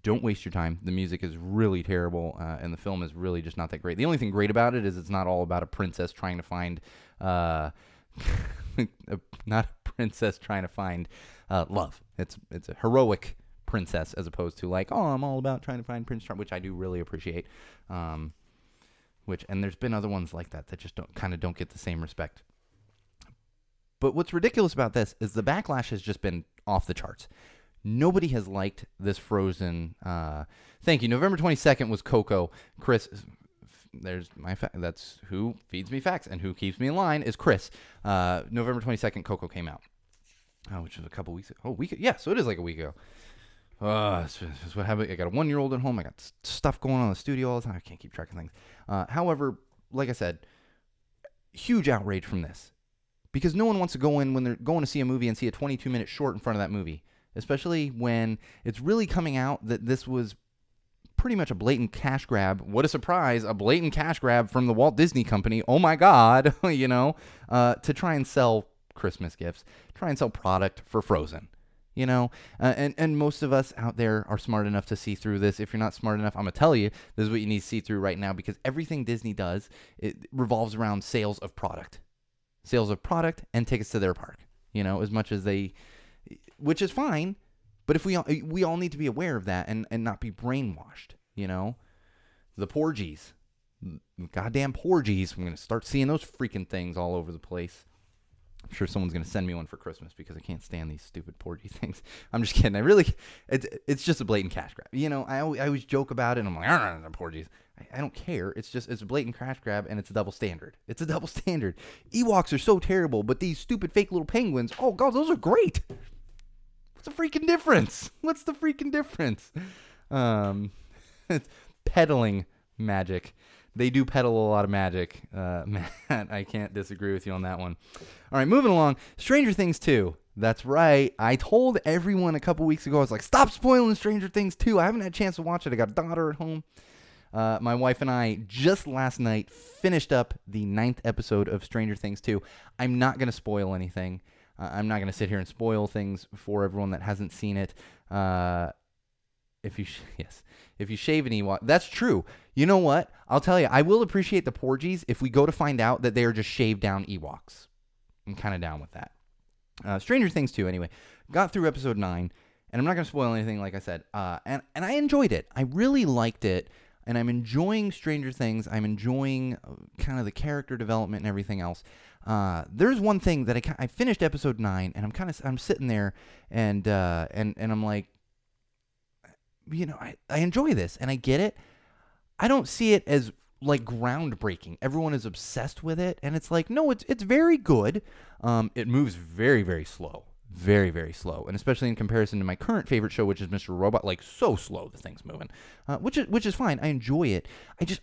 don't waste your time. The music is really terrible, uh, and the film is really just not that great. The only thing great about it is it's not all about a princess trying to find, uh, a, not a princess trying to find uh, love. It's it's a heroic princess as opposed to like, oh, I'm all about trying to find Prince Charming, which I do really appreciate. Um, which and there's been other ones like that that just don't kind of don't get the same respect. But what's ridiculous about this is the backlash has just been off the charts. Nobody has liked this Frozen. Uh, thank you. November 22nd was Coco. Chris, there's my fa- that's who feeds me facts and who keeps me in line is Chris. Uh, November 22nd, Coco came out, oh, which was a couple weeks. Ago. Oh, week. Yeah, so it is like a week ago. Uh, what happened. I got a one year old at home. I got stuff going on in the studio all the time. I can't keep track of things. Uh, however, like I said, huge outrage from this because no one wants to go in when they're going to see a movie and see a 22 minute short in front of that movie, especially when it's really coming out that this was pretty much a blatant cash grab. What a surprise! A blatant cash grab from the Walt Disney Company. Oh my God, you know, uh, to try and sell Christmas gifts, try and sell product for Frozen you know uh, and and most of us out there are smart enough to see through this if you're not smart enough i'm gonna tell you this is what you need to see through right now because everything disney does it revolves around sales of product sales of product and tickets to their park you know, as much as they, which is fine. But if we all, we all need to be aware of that and, and not be brainwashed, you know, the porgies, goddamn porgies. I'm gonna start seeing those freaking things all over the place. I'm sure someone's gonna send me one for Christmas because I can't stand these stupid porgy things. I'm just kidding. I really, it's it's just a blatant cash grab. You know, I always, I always joke about it. and I'm like, I don't porgies. I, I don't care. It's just it's a blatant cash grab and it's a double standard. It's a double standard. Ewoks are so terrible, but these stupid fake little penguins, oh god, those are great. What's the freaking difference? What's the freaking difference? Um, it's peddling magic they do peddle a lot of magic. Uh, Matt, I can't disagree with you on that one. All right, moving along. Stranger Things 2. That's right. I told everyone a couple weeks ago, I was like, stop spoiling Stranger Things 2. I haven't had a chance to watch it. I got a daughter at home. Uh, my wife and I just last night finished up the ninth episode of Stranger Things 2. I'm not going to spoil anything. Uh, I'm not going to sit here and spoil things for everyone that hasn't seen it. Uh, if you sh- yes, if you shave an Ewok, that's true. You know what? I'll tell you, I will appreciate the Porgies if we go to find out that they are just shaved down Ewoks. I'm kind of down with that. Uh, Stranger Things too. Anyway, got through episode nine, and I'm not going to spoil anything, like I said. Uh, and and I enjoyed it. I really liked it, and I'm enjoying Stranger Things. I'm enjoying uh, kind of the character development and everything else. Uh, there's one thing that I, I finished episode nine, and I'm kind of I'm sitting there, and uh, and and I'm like, you know, I, I enjoy this and I get it. I don't see it as like groundbreaking. Everyone is obsessed with it, and it's like, no, it's it's very good. Um, it moves very very slow, very very slow, and especially in comparison to my current favorite show, which is Mr. Robot, like so slow the thing's moving, uh, which is which is fine. I enjoy it. I just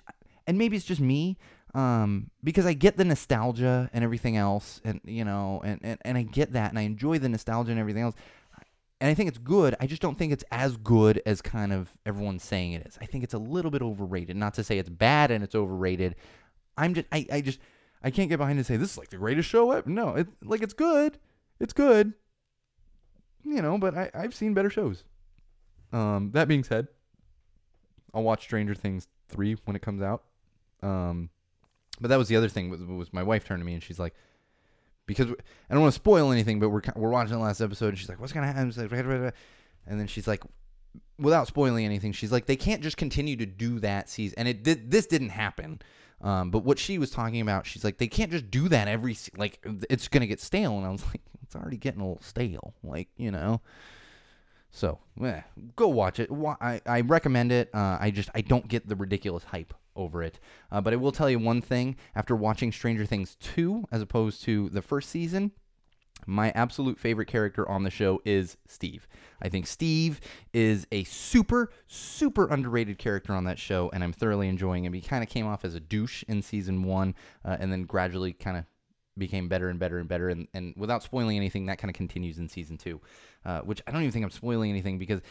and maybe it's just me. Um, because I get the nostalgia and everything else, and you know, and, and, and I get that, and I enjoy the nostalgia and everything else and I think it's good. I just don't think it's as good as kind of everyone's saying it is. I think it's a little bit overrated. Not to say it's bad and it's overrated. I'm just I, I just I can't get behind and say this is like the greatest show ever. No, it like it's good. It's good. You know, but I, I've seen better shows. Um, that being said, I'll watch Stranger Things three when it comes out. Um, but that was the other thing was, was my wife turned to me and she's like, because I don't want to spoil anything, but we're we're watching the last episode, and she's like, "What's gonna happen?" Like, and then she's like, without spoiling anything, she's like, "They can't just continue to do that season." And it did. This didn't happen. Um, but what she was talking about, she's like, they can't just do that every like it's gonna get stale. And I was like, it's already getting a little stale, like you know. So eh, go watch it. I, I recommend it. Uh, I just I don't get the ridiculous hype over it. Uh, but I will tell you one thing after watching Stranger Things 2 as opposed to the first season, my absolute favorite character on the show is Steve. I think Steve is a super, super underrated character on that show, and I'm thoroughly enjoying him. He kind of came off as a douche in season one, uh, and then gradually kind of became better and better and better. And, and without spoiling anything, that kind of continues in season two, uh, which I don't even think I'm spoiling anything because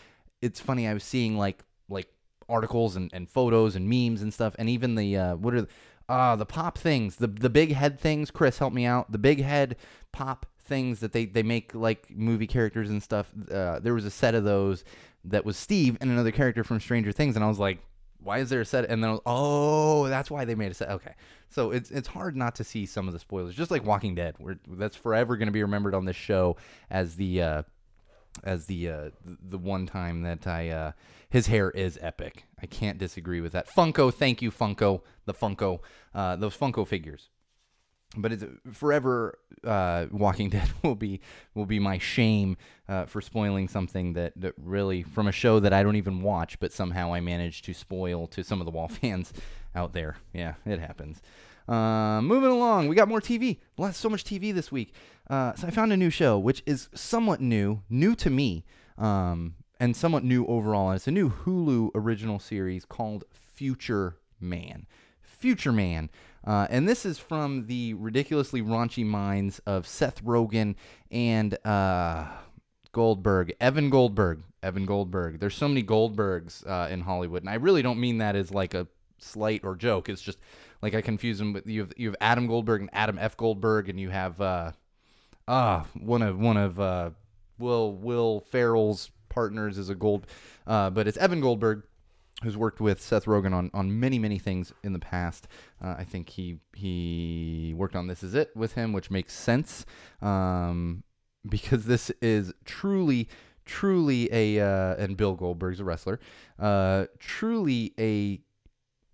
it's funny. I was seeing like like articles and, and photos and memes and stuff, and even the uh, what are the, uh, the pop things, the the big head things. Chris, help me out. The big head pop things that they they make like movie characters and stuff. Uh, there was a set of those that was Steve and another character from Stranger Things, and I was like, why is there a set? And then was, oh, that's why they made a set. Okay, so it's it's hard not to see some of the spoilers, just like Walking Dead, where that's forever going to be remembered on this show as the uh, as the uh, the one time that I uh, his hair is epic. I can't disagree with that. Funko, thank you, Funko. The Funko, uh, those Funko figures. But it's forever. Uh, Walking Dead will be will be my shame uh, for spoiling something that, that really from a show that I don't even watch, but somehow I managed to spoil to some of the wall fans out there. Yeah, it happens. Uh, moving along, we got more TV. So much TV this week. Uh, so I found a new show, which is somewhat new, new to me, um, and somewhat new overall. And it's a new Hulu original series called Future Man. Future Man. Uh, and this is from the ridiculously raunchy minds of Seth Rogen and uh, Goldberg, Evan Goldberg. Evan Goldberg. There's so many Goldbergs uh, in Hollywood, and I really don't mean that as like a slight or joke. It's just like I confuse them with you have you have Adam Goldberg and Adam F Goldberg, and you have uh one of one of uh, Will Will Ferrell's partners is a Gold, uh, but it's Evan Goldberg who's worked with Seth Rogen on, on many many things in the past. Uh, I think he he worked on This Is It with him, which makes sense. Um, because this is truly, truly a uh, and Bill Goldberg's a wrestler, uh, truly a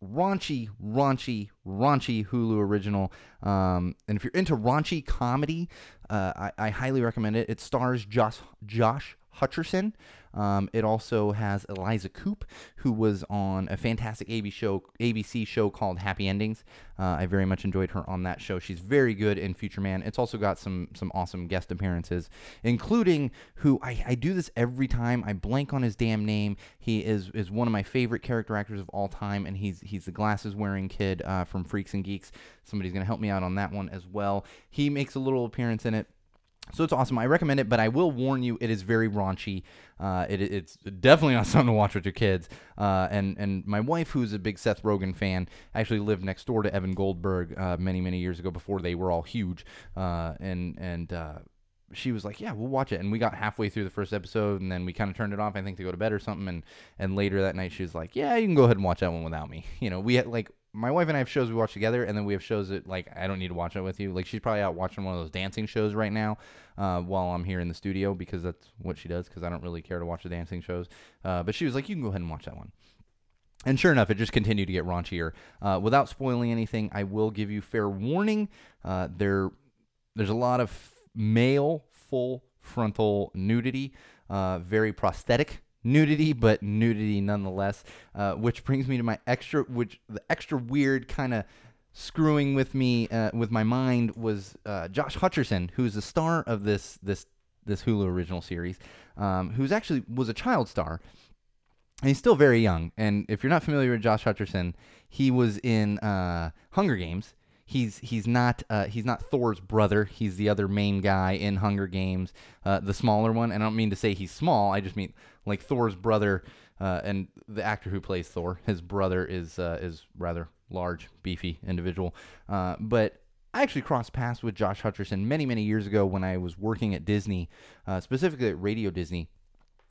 raunchy, raunchy, raunchy Hulu original. Um, and if you're into raunchy comedy, uh, I, I highly recommend it. It stars Josh Josh Hutcherson. Um, it also has Eliza Coupe, who was on a fantastic ABC show, ABC show called Happy Endings. Uh, I very much enjoyed her on that show. She's very good in Future Man. It's also got some some awesome guest appearances, including who I, I do this every time. I blank on his damn name. He is is one of my favorite character actors of all time, and he's he's the glasses wearing kid uh, from Freaks and Geeks. Somebody's gonna help me out on that one as well. He makes a little appearance in it. So it's awesome. I recommend it, but I will warn you, it is very raunchy. Uh, it, it's definitely not something to watch with your kids. Uh, and and my wife, who's a big Seth Rogen fan, actually lived next door to Evan Goldberg uh, many many years ago before they were all huge. Uh, and and uh, she was like, "Yeah, we'll watch it." And we got halfway through the first episode, and then we kind of turned it off. I think to go to bed or something. And and later that night, she was like, "Yeah, you can go ahead and watch that one without me." You know, we had like my wife and I have shows we watch together, and then we have shows that like I don't need to watch it with you. Like she's probably out watching one of those dancing shows right now uh, while I'm here in the studio because that's what she does. Because I don't really care to watch the dancing shows. Uh, but she was like, "You can go ahead and watch that one." And sure enough, it just continued to get raunchier. Uh, without spoiling anything, I will give you fair warning. Uh, there, there's a lot of male full frontal nudity, uh, very prosthetic nudity, but nudity nonetheless. Uh, which brings me to my extra, which the extra weird kind of screwing with me uh, with my mind was uh, Josh Hutcherson, who's the star of this this this Hulu original series, um, who's actually was a child star. And he's still very young. And if you're not familiar with Josh Hutcherson, he was in uh, Hunger Games. He's he's not uh, he's not Thor's brother. He's the other main guy in Hunger Games, uh, the smaller one. And I don't mean to say he's small. I just mean like Thor's brother, uh, and the actor who plays Thor, his brother is uh, is rather large, beefy individual. Uh, but I actually crossed paths with Josh Hutcherson many many years ago when I was working at Disney, uh, specifically at Radio Disney.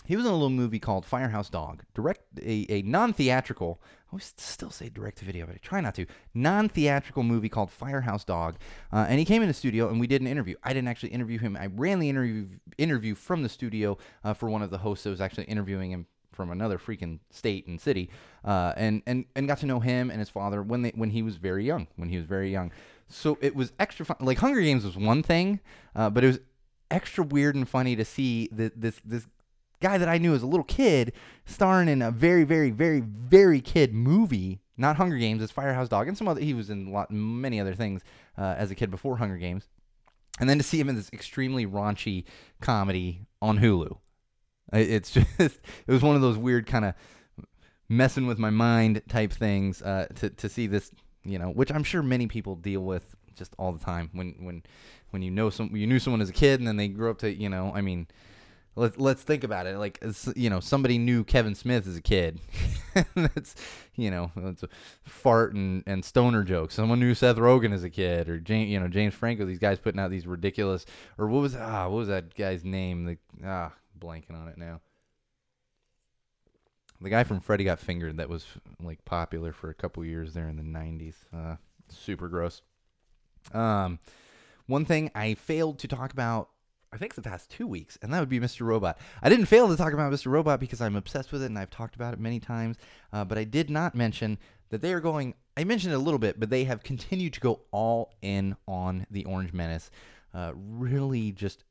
He was in a little movie called Firehouse Dog, direct a, a non-theatrical. I always still say direct to video, but I try not to. Non-theatrical movie called Firehouse Dog, uh, and he came in the studio and we did an interview. I didn't actually interview him. I ran the interview interview from the studio uh, for one of the hosts that was actually interviewing him from another freaking state and city, uh, and and and got to know him and his father when they when he was very young. When he was very young, so it was extra fun. Like Hunger Games was one thing, uh, but it was extra weird and funny to see the, this this guy that I knew as a little kid starring in a very, very, very, very kid movie. Not Hunger Games, it's Firehouse Dog, and some other. He was in a lot, many other things uh, as a kid before Hunger Games, and then to see him in this extremely raunchy comedy on Hulu, it's just it was one of those weird kind of messing with my mind type things uh, to to see this, you know, which I'm sure many people deal with just all the time when when when you know some you knew someone as a kid and then they grew up to you know I mean Let's let's think about it. Like you know, somebody knew Kevin Smith as a kid. that's you know, that's a fart and, and stoner jokes. Someone knew Seth Rogen as a kid, or James, you know, James Franco. These guys putting out these ridiculous. Or what was ah, what was that guy's name? The ah, blanking on it now. The guy from Freddy Got Fingered that was like popular for a couple years there in the '90s. Uh, super gross. Um, one thing I failed to talk about I think the past two weeks, and that would be Mr. Robot. I didn't fail to talk about Mr. Robot because I'm obsessed with it and I've talked about it many times, uh, but I did not mention that they are going. I mentioned it a little bit, but they have continued to go all in on the Orange Menace. Uh, really, just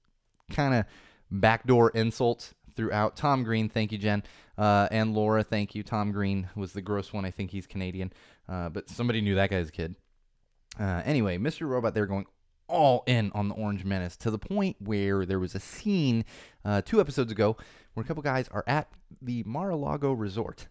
kind of backdoor insults throughout. Tom Green, thank you, Jen, uh, and Laura, thank you. Tom Green was the gross one. I think he's Canadian, uh, but somebody knew that guy's kid. Uh, anyway, Mr. Robot, they're going all in on the Orange Menace to the point where there was a scene uh, two episodes ago where a couple guys are at the Mar-a-Lago Resort.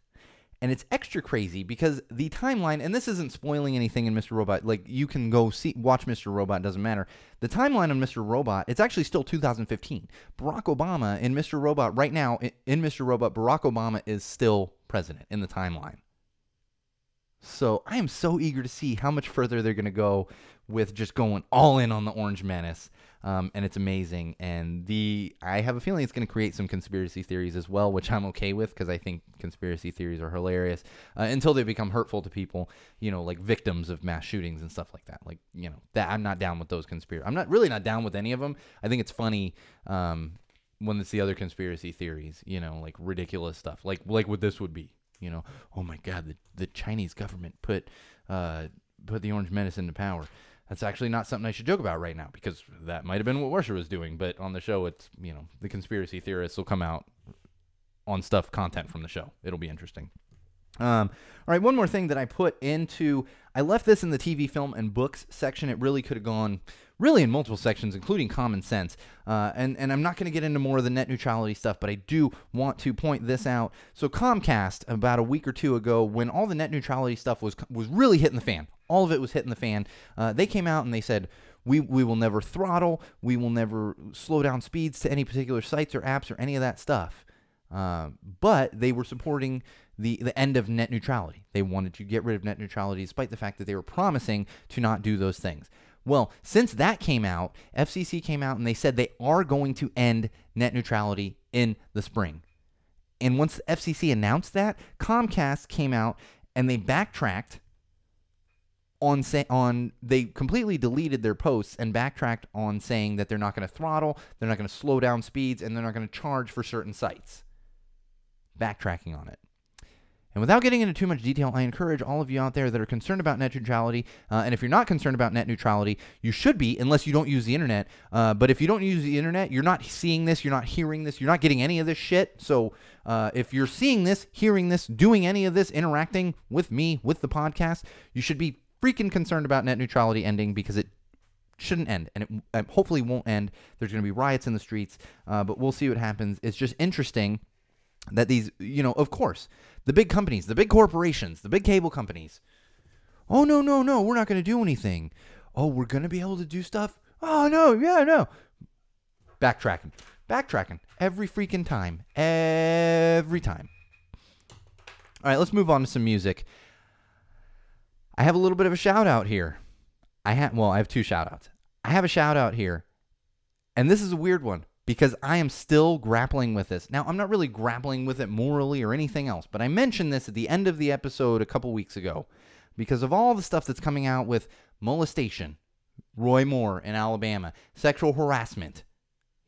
And it's extra crazy because the timeline, and this isn't spoiling anything in Mr. Robot. Like you can go see, watch Mr. Robot. Doesn't matter. The timeline on Mr. Robot, it's actually still 2015. Barack Obama in Mr. Robot right now in Mr. Robot, Barack Obama is still president in the timeline. So I am so eager to see how much further they're going to go with just going all in on the Orange Menace. um, and it's amazing. And the I have a feeling it's going to create some conspiracy theories as well, which I'm okay with because I think conspiracy theories are hilarious uh, until they become hurtful to people. You know, like victims of mass shootings and stuff like that. Like you know, that I'm not down with those conspiracy. I'm not really not down with any of them. I think it's funny. Um, when it's the other conspiracy theories, you know, like ridiculous stuff, like like what this would be, you know, oh my God, the, the Chinese government put uh, put the Orange Menace into power. That's actually not something I should joke about right now because that might have been what Russia was doing. But on the show, it's you know the conspiracy theorists will come out on stuff content from the show. It'll be interesting. Um, all right, one more thing that I put into I left this in the TV, film, and books section. It really could have gone really in multiple sections, including common sense. Uh, and, and I'm not going to get into more of the net neutrality stuff, but I do want to point this out. So Comcast, about a week or two ago, when all the net neutrality stuff was was really hitting the fan, all of it was hitting the fan, uh, they came out and they said, we, we will never throttle, we will never slow down speeds to any particular sites or apps or any of that stuff. Uh, but they were supporting the, the end of net neutrality. They wanted to get rid of net neutrality despite the fact that they were promising to not do those things. Well, since that came out, FCC came out and they said they are going to end net neutrality in the spring. And once the FCC announced that, Comcast came out and they backtracked on say on they completely deleted their posts and backtracked on saying that they're not going to throttle, they're not going to slow down speeds, and they're not going to charge for certain sites. Backtracking on it. And without getting into too much detail, I encourage all of you out there that are concerned about net neutrality, uh, and if you're not concerned about net neutrality, you should be, unless you don't use the internet. Uh, but if you don't use the internet, you're not seeing this, you're not hearing this, you're not getting any of this shit. So uh, if you're seeing this, hearing this, doing any of this, interacting with me, with the podcast, you should be freaking concerned about net neutrality ending because it shouldn't end, and it hopefully won't end. There's going to be riots in the streets, uh, but we'll see what happens. It's just interesting that these, you know, of course, the big companies, the big corporations, the big cable companies. Oh, no, no, no, we're not going to do anything. Oh, we're going to be able to do stuff? Oh, no, yeah, no. Backtracking. Backtracking. Every freaking time. Every time. All right, let's move on to some music. I have a little bit of a shout out here. I have, well, I have two shout outs. I have a shout out here, and this is a weird one because I am still grappling with this. Now, I'm not really grappling with it morally or anything else, but I mentioned this at the end of the episode a couple weeks ago because of all the stuff that's coming out with molestation, Roy Moore in Alabama, sexual harassment,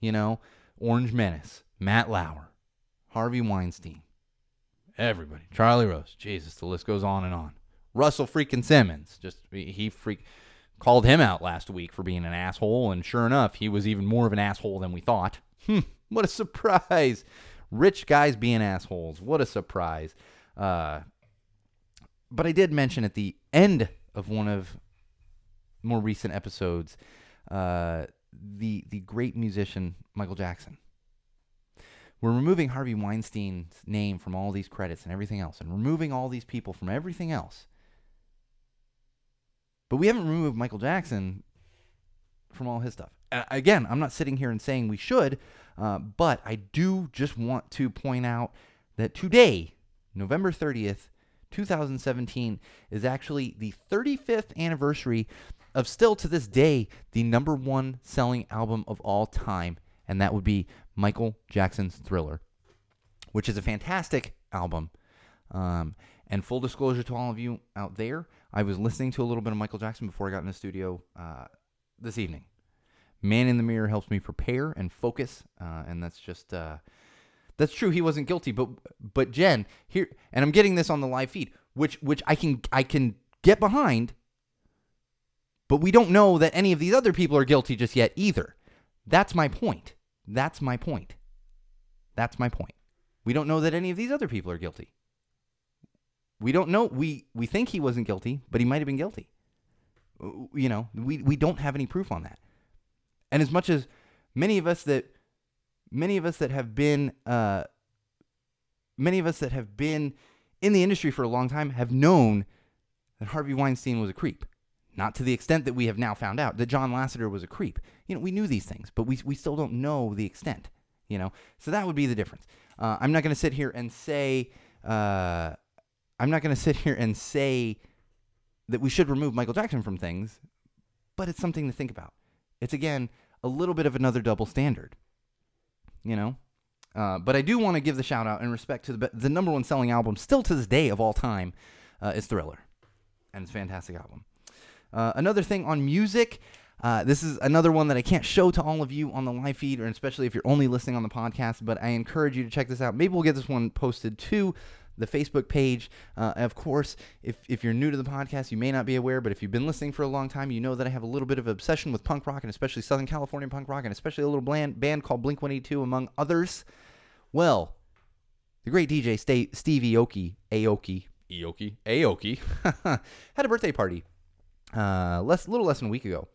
you know, Orange Menace, Matt Lauer, Harvey Weinstein, everybody, Charlie Rose, Jesus, the list goes on and on. Russell freaking Simmons, just he freak called him out last week for being an asshole, and sure enough, he was even more of an asshole than we thought. Hmm, what a surprise! Rich guys being assholes. What a surprise. Uh, but I did mention at the end of one of more recent episodes uh, the the great musician Michael Jackson. We're removing Harvey Weinstein's name from all these credits and everything else, and removing all these people from everything else. But we haven't removed Michael Jackson from all his stuff. Uh, again, I'm not sitting here and saying we should, uh, but I do just want to point out that today, November 30th, 2017, is actually the 35th anniversary of still to this day the number one selling album of all time, and that would be Michael Jackson's Thriller, which is a fantastic album. Um, and full disclosure to all of you out there, I was listening to a little bit of Michael Jackson before I got in the studio uh, this evening. Man in the Mirror helps me prepare and focus, uh, and that's just uh, that's true. He wasn't guilty, but but Jen here, and I'm getting this on the live feed, which which I can I can get behind, but we don't know that any of these other people are guilty just yet either. That's my point. That's my point. That's my point. We don't know that any of these other people are guilty. We don't know. We we think he wasn't guilty, but he might have been guilty. You know, we we don't have any proof on that. And as much as many of us that many of us that have been uh, many of us that have been in the industry for a long time have known that Harvey Weinstein was a creep. Not to the extent that we have now found out that John Lasseter was a creep. You know, we knew these things, but we we still don't know the extent. You know, so that would be the difference. Uh, I'm not going to sit here and say. Uh, I'm not going to sit here and say that we should remove Michael Jackson from things, but it's something to think about. It's again a little bit of another double standard. You know? Uh, but I do want to give the shout out in respect to the, the number one selling album, still to this day of all time, uh, is Thriller. And it's a fantastic album. Uh, another thing on music, uh, this is another one that I can't show to all of you on the live feed, or especially if you're only listening on the podcast, but I encourage you to check this out. Maybe we'll get this one posted to the Facebook page. Uh, of course, if, if you're new to the podcast, you may not be aware, but if you've been listening for a long time, you know that I have a little bit of obsession with punk rock, and especially Southern California punk rock, and especially a little bland, band called Blink 182, among others. Well, the great DJ Steve Aoki, Aoki, Aoki, Aoki, had a birthday party uh, less, little less than a week ago.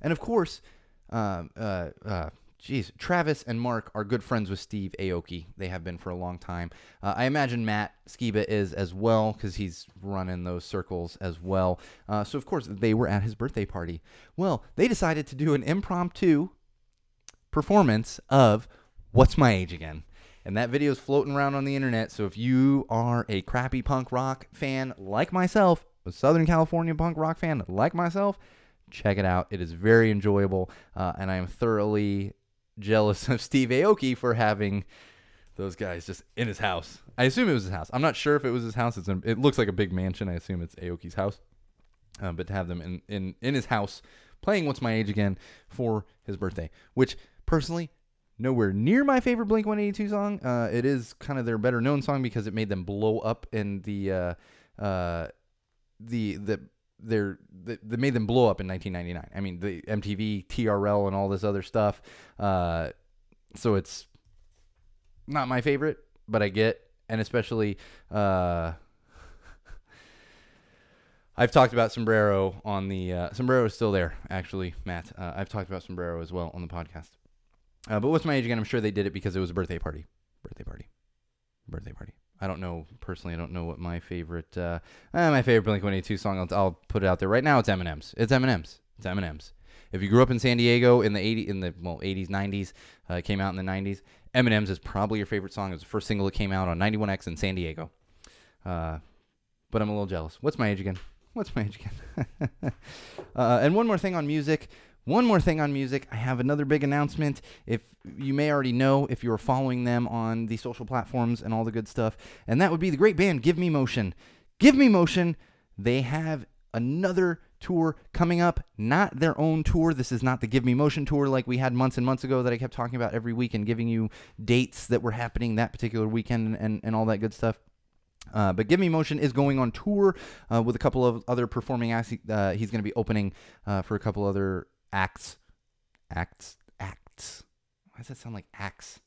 And of course, um, uh, uh, geez, Travis and Mark are good friends with Steve Aoki. They have been for a long time. Uh, I imagine Matt Skiba is as well because he's running those circles as well. Uh, so, of course, they were at his birthday party. Well, they decided to do an impromptu performance of What's My Age Again? And that video is floating around on the internet. So if you are a crappy punk rock fan like myself, a Southern California punk rock fan like myself, check it out. It is very enjoyable. Uh, and I am thoroughly jealous of Steve Aoki for having those guys just in his house. I assume it was his house. I'm not sure if it was his house. It's it looks like a big mansion. I assume it's Aoki's house. Uh, but to have them in, in, in his house playing What's My Age Again for his birthday, which personally nowhere near my favorite Blink 182 song. Uh, it is kind of their better known song because it made them blow up in the uh, uh, the the their they, made them blow up in 1999. I mean the MTV, TRL, and all this other stuff. Uh, so it's not my favorite, but I get, and especially. Uh, I've talked about Sombrero on the uh, Sombrero is still there actually, Matt. Uh, I've talked about Sombrero as well on the podcast. Uh, but what's my age again? I'm sure they did it because it was a birthday party. Birthday party. Birthday party. I don't know personally. I don't know what my favorite uh, uh, my favorite Blink 182 song. I'll, I'll, put it out there right now. It's M+M's. It's M+M's. It's M+M's. If you grew up in San Diego in the 80 in the well 80s 90s, uh, came out in the 90s. M+M's is probably your favorite song. It was the first single that came out on 91X in San Diego. Uh, but I'm a little jealous. What's my age again? What's my age again? Uh, and one more thing on music. One more thing on music. I have another big announcement. If you may already know, if you're following them on the social platforms and all the good stuff, and that would be the great band Give Me Motion. Give Me Motion, they have another tour coming up. Not their own tour. This is not the Give Me Motion tour like we had months and months ago that I kept talking about every week and giving you dates that were happening that particular weekend and, and all that good stuff. Uh, but Give Me Motion is going on tour uh, with a couple of other performing acts. Uh, he's going to be opening uh, for a couple other acts, acts, acts. Why does that sound like acts?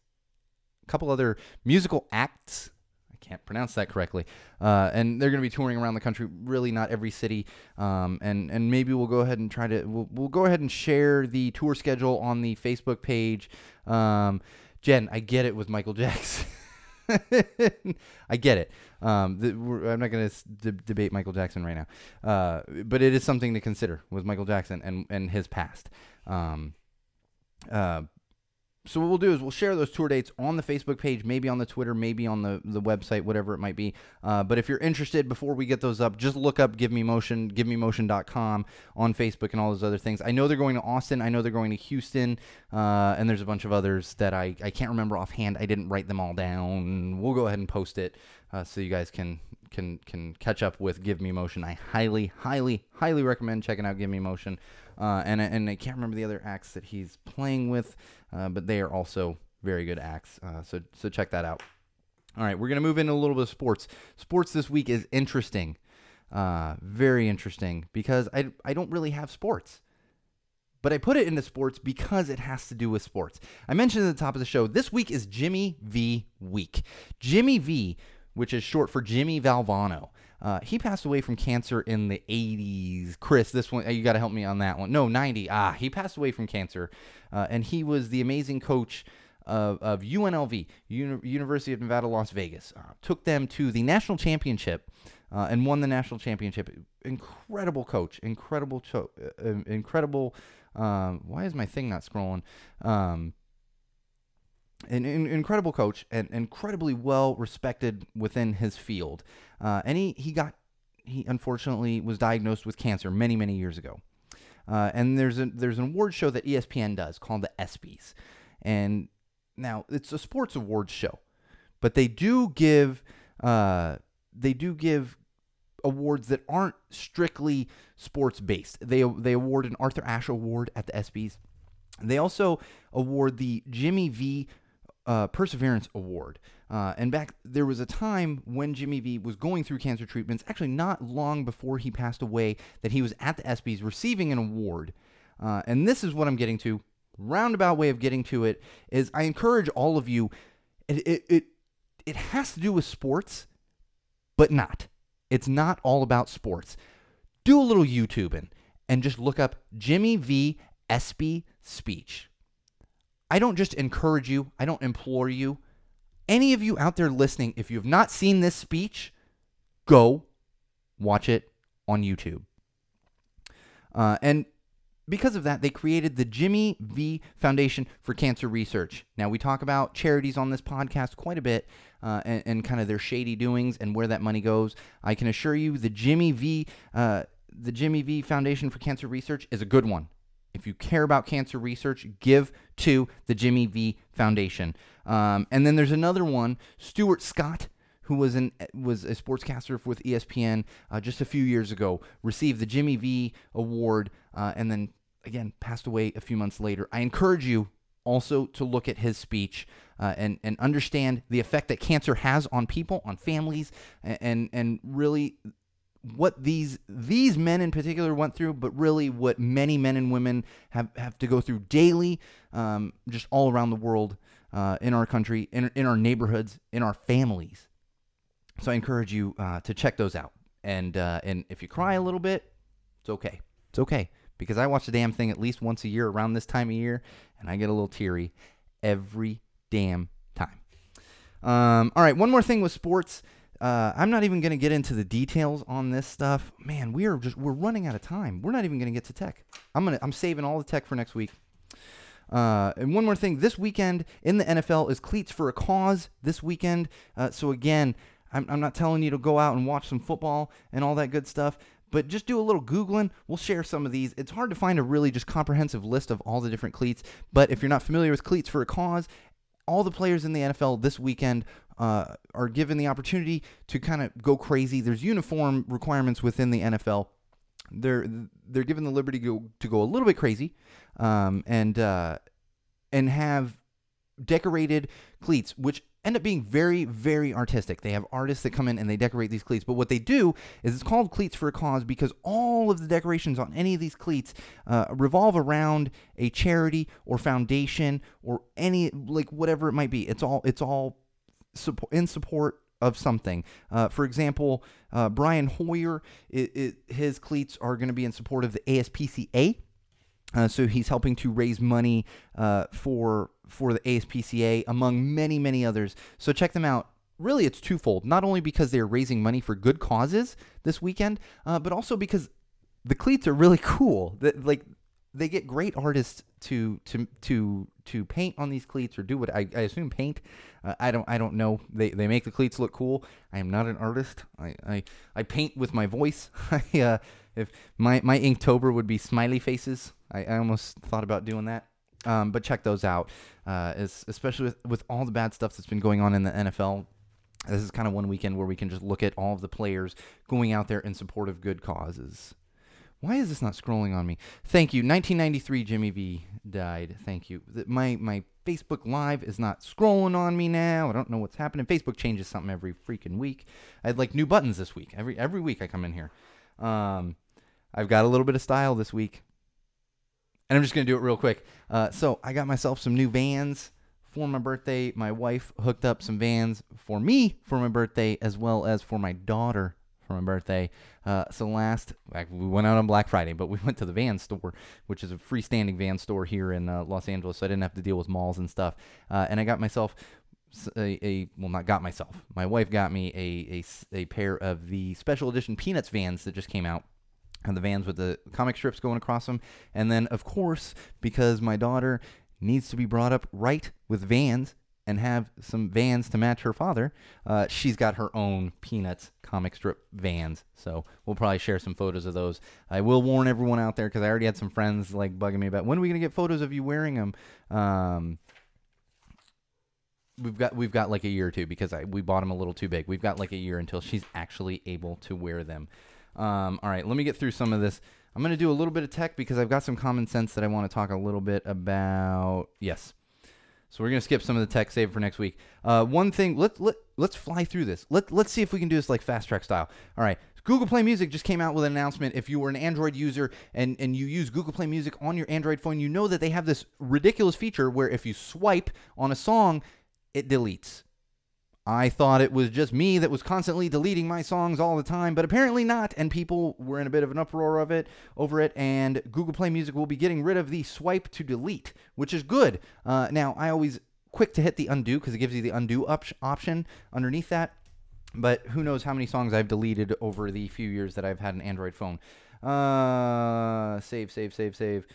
A couple other musical acts. I can't pronounce that correctly. Uh, and they're going to be touring around the country. Really, not every city. Um, and and maybe we'll go ahead and try to. We'll, we'll go ahead and share the tour schedule on the Facebook page. Um, Jen, I get it with Michael Jackson. I get it. Um, the, I'm not going to debate Michael Jackson right now, uh, but it is something to consider with Michael Jackson and and his past. Um, uh, so what we'll do is we'll share those tour dates on the Facebook page, maybe on the Twitter, maybe on the, the website, whatever it might be. Uh, but if you're interested, before we get those up, just look up Give Me Motion, GiveMeMotion.com on Facebook and all those other things. I know they're going to Austin. I know they're going to Houston, uh, and there's a bunch of others that I, I can't remember offhand. I didn't write them all down. We'll go ahead and post it uh, so you guys can can can catch up with Give Me Motion. I highly, highly, highly recommend checking out Give Me Motion. Uh, and and I can't remember the other acts that he's playing with, uh, but they are also very good acts. Uh, so so check that out. All right, we're gonna move into a little bit of sports. Sports this week is interesting, uh, very interesting because I I don't really have sports. But I put it into sports because it has to do with sports. I mentioned at the top of the show, this week is Jimmy V week. Jimmy V, which is short for Jimmy Valvano. Uh, he passed away from cancer in the 80s. Chris, this one, you got to help me on that one. No, 90. Ah, he passed away from cancer. Uh, and he was the amazing coach of, of UNLV, Uni- University of Nevada, Las Vegas. Uh, took them to the national championship uh, and won the national championship. Incredible coach. Incredible, cho- uh, incredible. Um, why is my thing not scrolling? Um, an, an, incredible coach and incredibly well respected within his field. Uh, and he, he got, he unfortunately was diagnosed with cancer many, many years ago. uh, and there's a there's an award show that ESPN does called the ESPYS, and now it's a sports awards show, but they do give uh, they do give awards that aren't strictly sports based. They they award an Arthur Ashe Award at the ESPYS. They also award the Jimmy V uh, Perseverance Award. Uh, and back there was a time when Jimmy V was going through cancer treatments, actually not long before he passed away, that he was at the ESPYS receiving an award. Uh, and this is what I'm getting to. Roundabout way of getting to it is I encourage all of you. It it it, it has to do with sports, but not. It's not all about sports. Do a little YouTubing and just look up Jimmy V ESPY speech. I don't just encourage you, I don't implore you. Any of you out there listening, if you have not seen this speech, go watch it on YouTube. Uh, and because of that, they created the Jimmy V Foundation for Cancer Research. Now, we talk about charities on this podcast quite a bit uh, and, and, kind of their shady doings and where that money goes. I can assure you the Jimmy V. Uh, the Jimmy V Foundation for Cancer Research is a good one. If you care about cancer research, give to the Jimmy V Foundation. Um, and then there's another one, Stuart Scott, who was an was a sportscaster with ESPN uh, just a few years ago, received the Jimmy V Award, uh, and then again passed away a few months later. I encourage you also to look at his speech uh, and and understand the effect that cancer has on people, on families, and and really what these these men in particular went through, but really what many men and women have, have to go through daily, um, just all around the world, uh, in our country, in, in our neighborhoods, in our families. So I encourage you uh, to check those out. And uh, and if you cry a little bit, it's okay. It's okay because I watch the damn thing at least once a year around this time of year, and I get a little teary every damn time. Um, all right, one more thing with sports. Uh, I'm not even going to get into the details on this stuff. Man, we are just we're running out of time. We're not even going to get to tech. I'm gonna I'm saving all the tech for next week. Uh, and one more thing, this weekend in the NFL is Cleats for a Cause this weekend. Uh, so again, I'm, I'm not telling you to go out and watch some football and all that good stuff, but just do a little googling we'll share some of these it's hard to find a really just comprehensive list of all the different cleats but if you're not familiar with cleats for a cause all the players in the NFL this weekend uh, are given the opportunity to kind of go crazy. There's uniform requirements within the NFL. They're they're given the liberty to go, to go a little bit crazy, um, and uh, and have decorated cleats, which end up being very, very artistic. They have artists that come in and they decorate these cleats. But what they do is it's called Cleats for a Cause because all of the decorations on any of these cleats uh, revolve around a charity or foundation or any like whatever it might be. It's all it's all support, in support of something. Uh, for example, uh, Brian Hoyer, it, it, his cleats are going to be in support of the ASPCA. Uh, so he's helping to raise money uh, for for the ASPCA among many many others. So check them out. Really, it's twofold. Not only because they're raising money for good causes this weekend, uh, but also because the cleats are really cool. That like they get great artists to to to to paint on these cleats or do what I, I assume paint. Uh, I don't I don't know. They they make the cleats look cool. I am not an artist. I I, I paint with my voice. I, uh, if my my Inktober would be smiley faces. I, I almost thought about doing that. Um, but check those out, uh, especially with, with all the bad stuff that's been going on in the NFL. This is kind of one weekend where we can just look at all of the players going out there in support of good causes. Why is this not scrolling on me? Thank you. 1993, Jimmy V died. Thank you. My my Facebook Live is not scrolling on me now. I don't know what's happening. Facebook changes something every freaking week. I had like new buttons this week. Every every week I come in here. Um, I've got a little bit of style this week, and I'm just gonna do it real quick. Uh, so I got myself some new Vans for my birthday. My wife hooked up some Vans for me for my birthday, as well as for my daughter for my birthday. Uh, so last, we went out on Black Friday, but we went to the van store, which is a freestanding van store here in uh, Los Angeles, so I didn't have to deal with malls and stuff. Uh, and I got myself a, a, well, not got myself. My wife got me a, a, a pair of the special edition Peanuts vans that just came out. And the vans with the comic strips going across them. And then, of course, because my daughter needs to be brought up right with vans, and have some vans to match her father, uh, she's got her own Peanuts comic strip vans. So we'll probably share some photos of those. I will warn everyone out there because I already had some friends like bugging me about when are we gonna get photos of you wearing them. Um, we've got we've got like a year or two because I, we bought them a little too big. We've got like a year until she's actually able to wear them. Um, all right, let me get through some of this. I'm going to do a little bit of tech because I've got some common sense that I want to talk a little bit about. Yes. So we're going to skip some of the tech, save for next week. Uh, one thing, let, let, let's fly through this. Let, let's see if we can do this like fast track style. All right. Google Play Music just came out with an announcement. If you were an Android user and, and you use Google Play Music on your Android phone, you know that they have this ridiculous feature where if you swipe on a song, it deletes. I thought it was just me that was constantly deleting my songs all the time, but apparently not. And people were in a bit of an uproar of it over it. And Google Play Music will be getting rid of the swipe to delete, which is good. Uh, now, I always quick to hit the undo because it gives you the undo op- option underneath that. But who knows how many songs I've deleted over the few years that I've had an Android phone. Uh, save, save, save, save.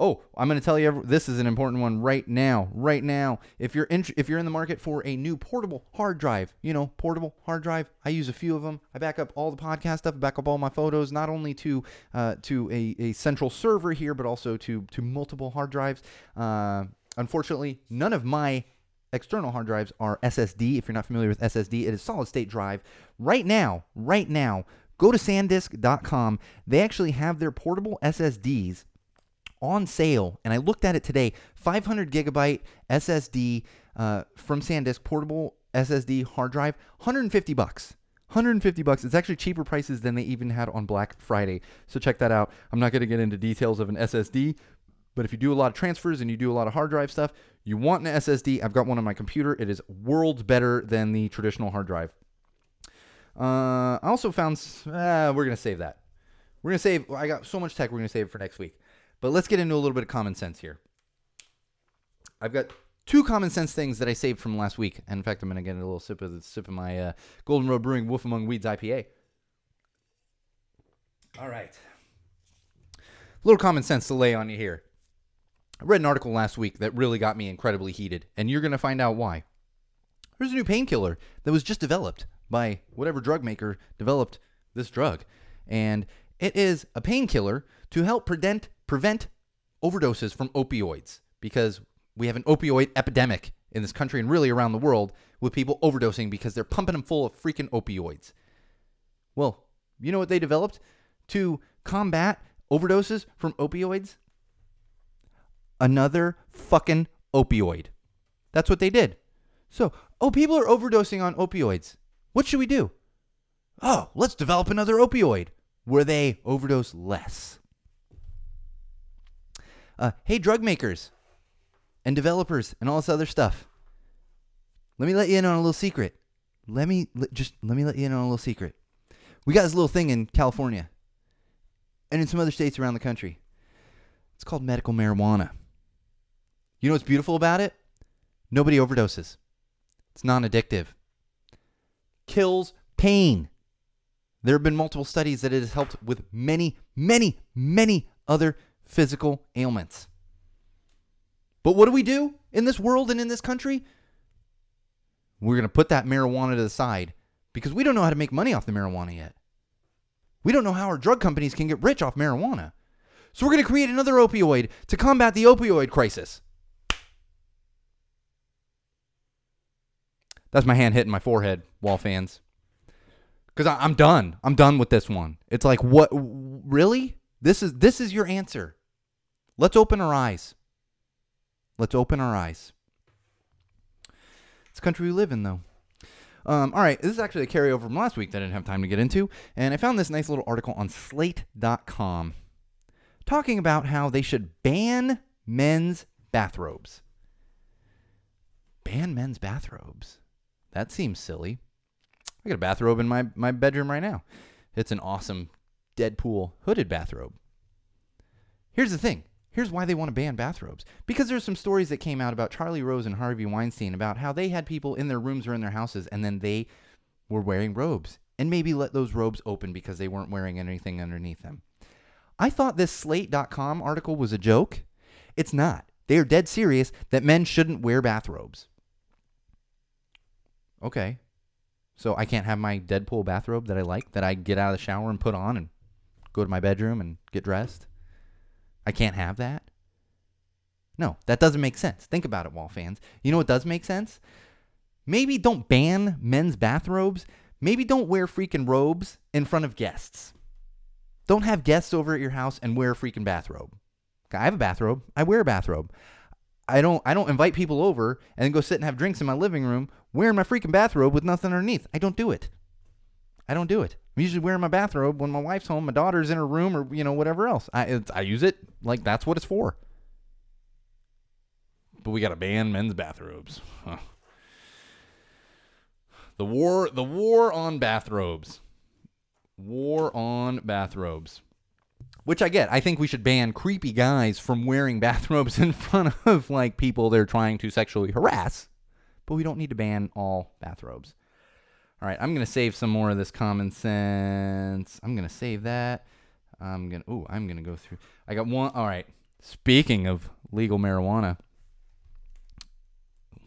Oh, I'm going to tell you this is an important one right now. Right now, if you're in, if you're in the market for a new portable hard drive, you know, portable hard drive. I use a few of them. I back up all the podcast stuff, back up all my photos, not only to uh, to a, a central server here, but also to to multiple hard drives. Uh, unfortunately, none of my external hard drives are SSD. If you're not familiar with SSD, it is solid state drive. Right now, right now, go to sandisk.com. They actually have their portable SSDs on sale, and I looked at it today. 500 gigabyte SSD uh, from SanDisk, portable SSD hard drive, 150 bucks. 150 bucks. It's actually cheaper prices than they even had on Black Friday. So check that out. I'm not going to get into details of an SSD, but if you do a lot of transfers and you do a lot of hard drive stuff, you want an SSD. I've got one on my computer. It is worlds better than the traditional hard drive. Uh, I also found, uh, we're going to save that. We're going to save, I got so much tech, we're going to save it for next week. But let's get into a little bit of common sense here. I've got two common sense things that I saved from last week. And in fact, I'm going to get a little sip of the sip of my uh, Golden Road Brewing Wolf Among Weeds IPA. All right. A little common sense to lay on you here. I read an article last week that really got me incredibly heated, and you're going to find out why. There's a new painkiller that was just developed by whatever drug maker developed this drug. And it is a painkiller to help prevent prevent overdoses from opioids because we have an opioid epidemic in this country and really around the world with people overdosing because they're pumping them full of freaking opioids. Well, you know what they developed to combat overdoses from opioids? Another fucking opioid. That's what they did. So, oh, people are overdosing on opioids. What should we do? Oh, let's develop another opioid where they overdose less. Uh, hey, drug makers and developers and all this other stuff. Let me let you in on a little secret. Let me just let me let you in on a little secret. We got this little thing in California and in some other states around the country. It's called medical marijuana. You know what's beautiful about it? Nobody overdoses. It's non addictive. Kills pain. There have been multiple studies that it has helped with many, many, many other physical ailments. But what do we do in this world and in this country? We're going to put that marijuana to the side because we don't know how to make money off the marijuana yet. We don't know how our drug companies can get rich off marijuana. So we're going to create another opioid to combat the opioid crisis. That's my hand hitting my forehead, wall fans. Because I'm done. I'm done with this one. It's like, what? Really? This is this is your answer. Let's open our eyes. Let's open our eyes. It's the country we live in, though. Um, all right, this is actually a carryover from last week that I didn't have time to get into, and I found this nice little article on Slate.com talking about how they should ban men's bathrobes. Ban men's bathrobes? That seems silly. I got a bathrobe in my, my bedroom right now. It's an awesome Deadpool hooded bathrobe. Here's the thing Here's why they want to ban bathrobes. Because there's some stories that came out about Charlie Rose and Harvey Weinstein about how they had people in their rooms or in their houses and then they were wearing robes and maybe let those robes open because they weren't wearing anything underneath them. I thought this slate.com article was a joke. It's not. They are dead serious that men shouldn't wear bathrobes. Okay. So I can't have my Deadpool bathrobe that I like that I get out of the shower and put on and go to my bedroom and get dressed. I can't have that. No, that doesn't make sense. Think about it, wall fans. You know what does make sense? Maybe don't ban men's bathrobes. Maybe don't wear freaking robes in front of guests. Don't have guests over at your house and wear a freaking bathrobe. I have a bathrobe. I wear a bathrobe. I don't I don't invite people over and then go sit and have drinks in my living room wearing my freaking bathrobe with nothing underneath. I don't do it. I don't do it. I'm usually wearing my bathrobe when my wife's home, my daughter's in her room, or you know whatever else. I I use it like that's what it's for. But we got to ban men's bathrobes. The war the war on bathrobes. War on bathrobes. Which I get. I think we should ban creepy guys from wearing bathrobes in front of like people they're trying to sexually harass. But we don't need to ban all bathrobes. All right, I'm to save some more of this common sense. I'm to save that. I'm to Ooh, I'm to go through. I got one. All right. Speaking of legal marijuana.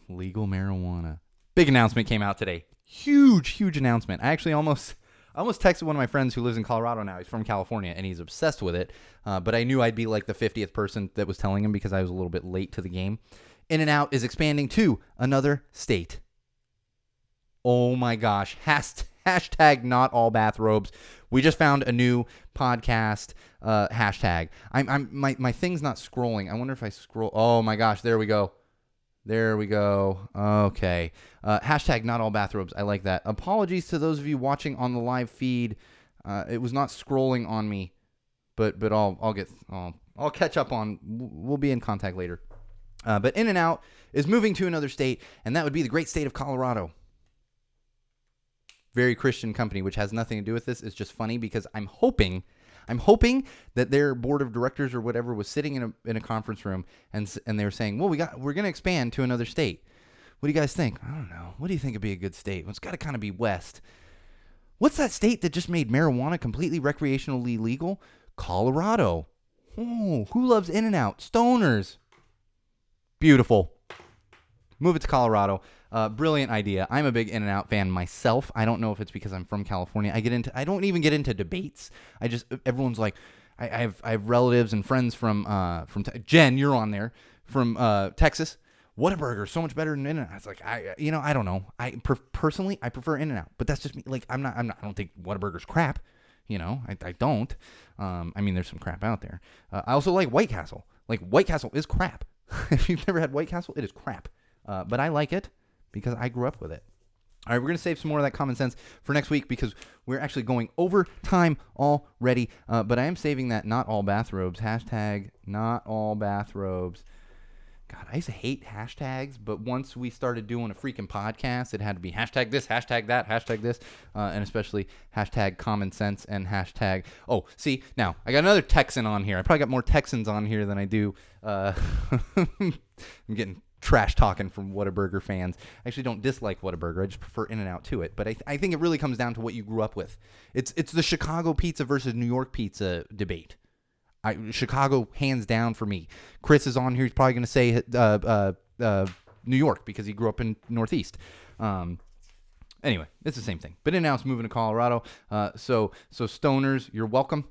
Legal marijuana. Big announcement came out today. Huge, huge announcement. I actually almost I almost texted one of my friends who lives in Colorado now. He's from California and he's obsessed with it. Uh, but I knew I'd be like the 50th person that was telling him because I was a little bit late to the game. In and Out is expanding to another state. Oh my gosh. hashtag not all bathrobes. We just found a new podcast uh, hashtag. I'm, I'm my, my thing's not scrolling. I wonder if I scroll. Oh my gosh, there we go. There we go. Okay. Uh, hashtag not all bathrobes. I like that. Apologies to those of you watching on the live feed. Uh, it was not scrolling on me, but but I'll I'll get I'll, I'll catch up on. We'll be in contact later. Uh, but In and Out is moving to another state, and that would be the great state of Colorado. Very Christian company, which has nothing to do with this. It's just funny because I'm hoping I'm hoping that their board of directors or whatever was sitting in a in a conference room and and they were saying, "Well, we got we're going to expand to another state. What do you guys think? I don't know. What do you think would be a good state? Well, it's got to kind of be west. What's that state that just made marijuana completely recreationally legal? Colorado. Oh, who loves In and Out? Stoners. Beautiful. Move it to Colorado. Uh, brilliant idea. I'm a big In and Out fan myself. I don't know if it's because I'm from California. I get into I don't even get into debates. I just everyone's like, I, I have I have relatives and friends from uh from Jen. You're on there from uh Texas. Whataburger so much better than In and Out. It's like I you know I don't know. I per- personally I prefer In and Out, but that's just me. Like I'm not I'm not I don't think Whataburger's crap. You know I, I don't. Um, I mean there's some crap out there. Uh, I also like White Castle. Like White Castle is crap. if you've never had White Castle, it is crap. Uh, but I like it because I grew up with it. All right, we're going to save some more of that common sense for next week because we're actually going over time already. Uh, but I am saving that not all bathrobes. Hashtag not all bathrobes. God, I used to hate hashtags, but once we started doing a freaking podcast, it had to be hashtag this, hashtag that, hashtag this, uh, and especially hashtag common sense and hashtag. Oh, see, now I got another Texan on here. I probably got more Texans on here than I do. Uh, I'm getting trash talking from Whataburger fans. I actually don't dislike Whataburger. I just prefer In and Out to it. But I, th- I think it really comes down to what you grew up with. It's it's the Chicago pizza versus New York pizza debate. I, Chicago, hands down for me. Chris is on here. He's probably going to say uh, uh, uh, New York because he grew up in Northeast. Um, anyway, it's the same thing. But In and Out's moving to Colorado. Uh, so so stoners, you're welcome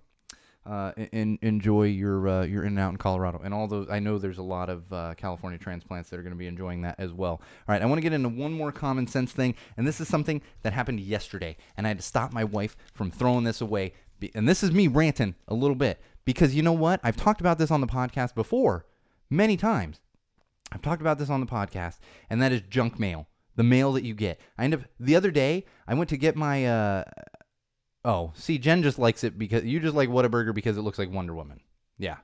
uh, and enjoy your uh, your in and out in Colorado. And although I know there's a lot of uh, California transplants that are going to be enjoying that as well. All right, I want to get into one more common sense thing, and this is something that happened yesterday, and I had to stop my wife from throwing this away. And this is me ranting a little bit because you know what? I've talked about this on the podcast before many times. I've talked about this on the podcast, and that is junk mail. The mail that you get. I end up the other day. I went to get my uh, Oh, see, Jen just likes it because you just like Whataburger because it looks like Wonder Woman. Yeah.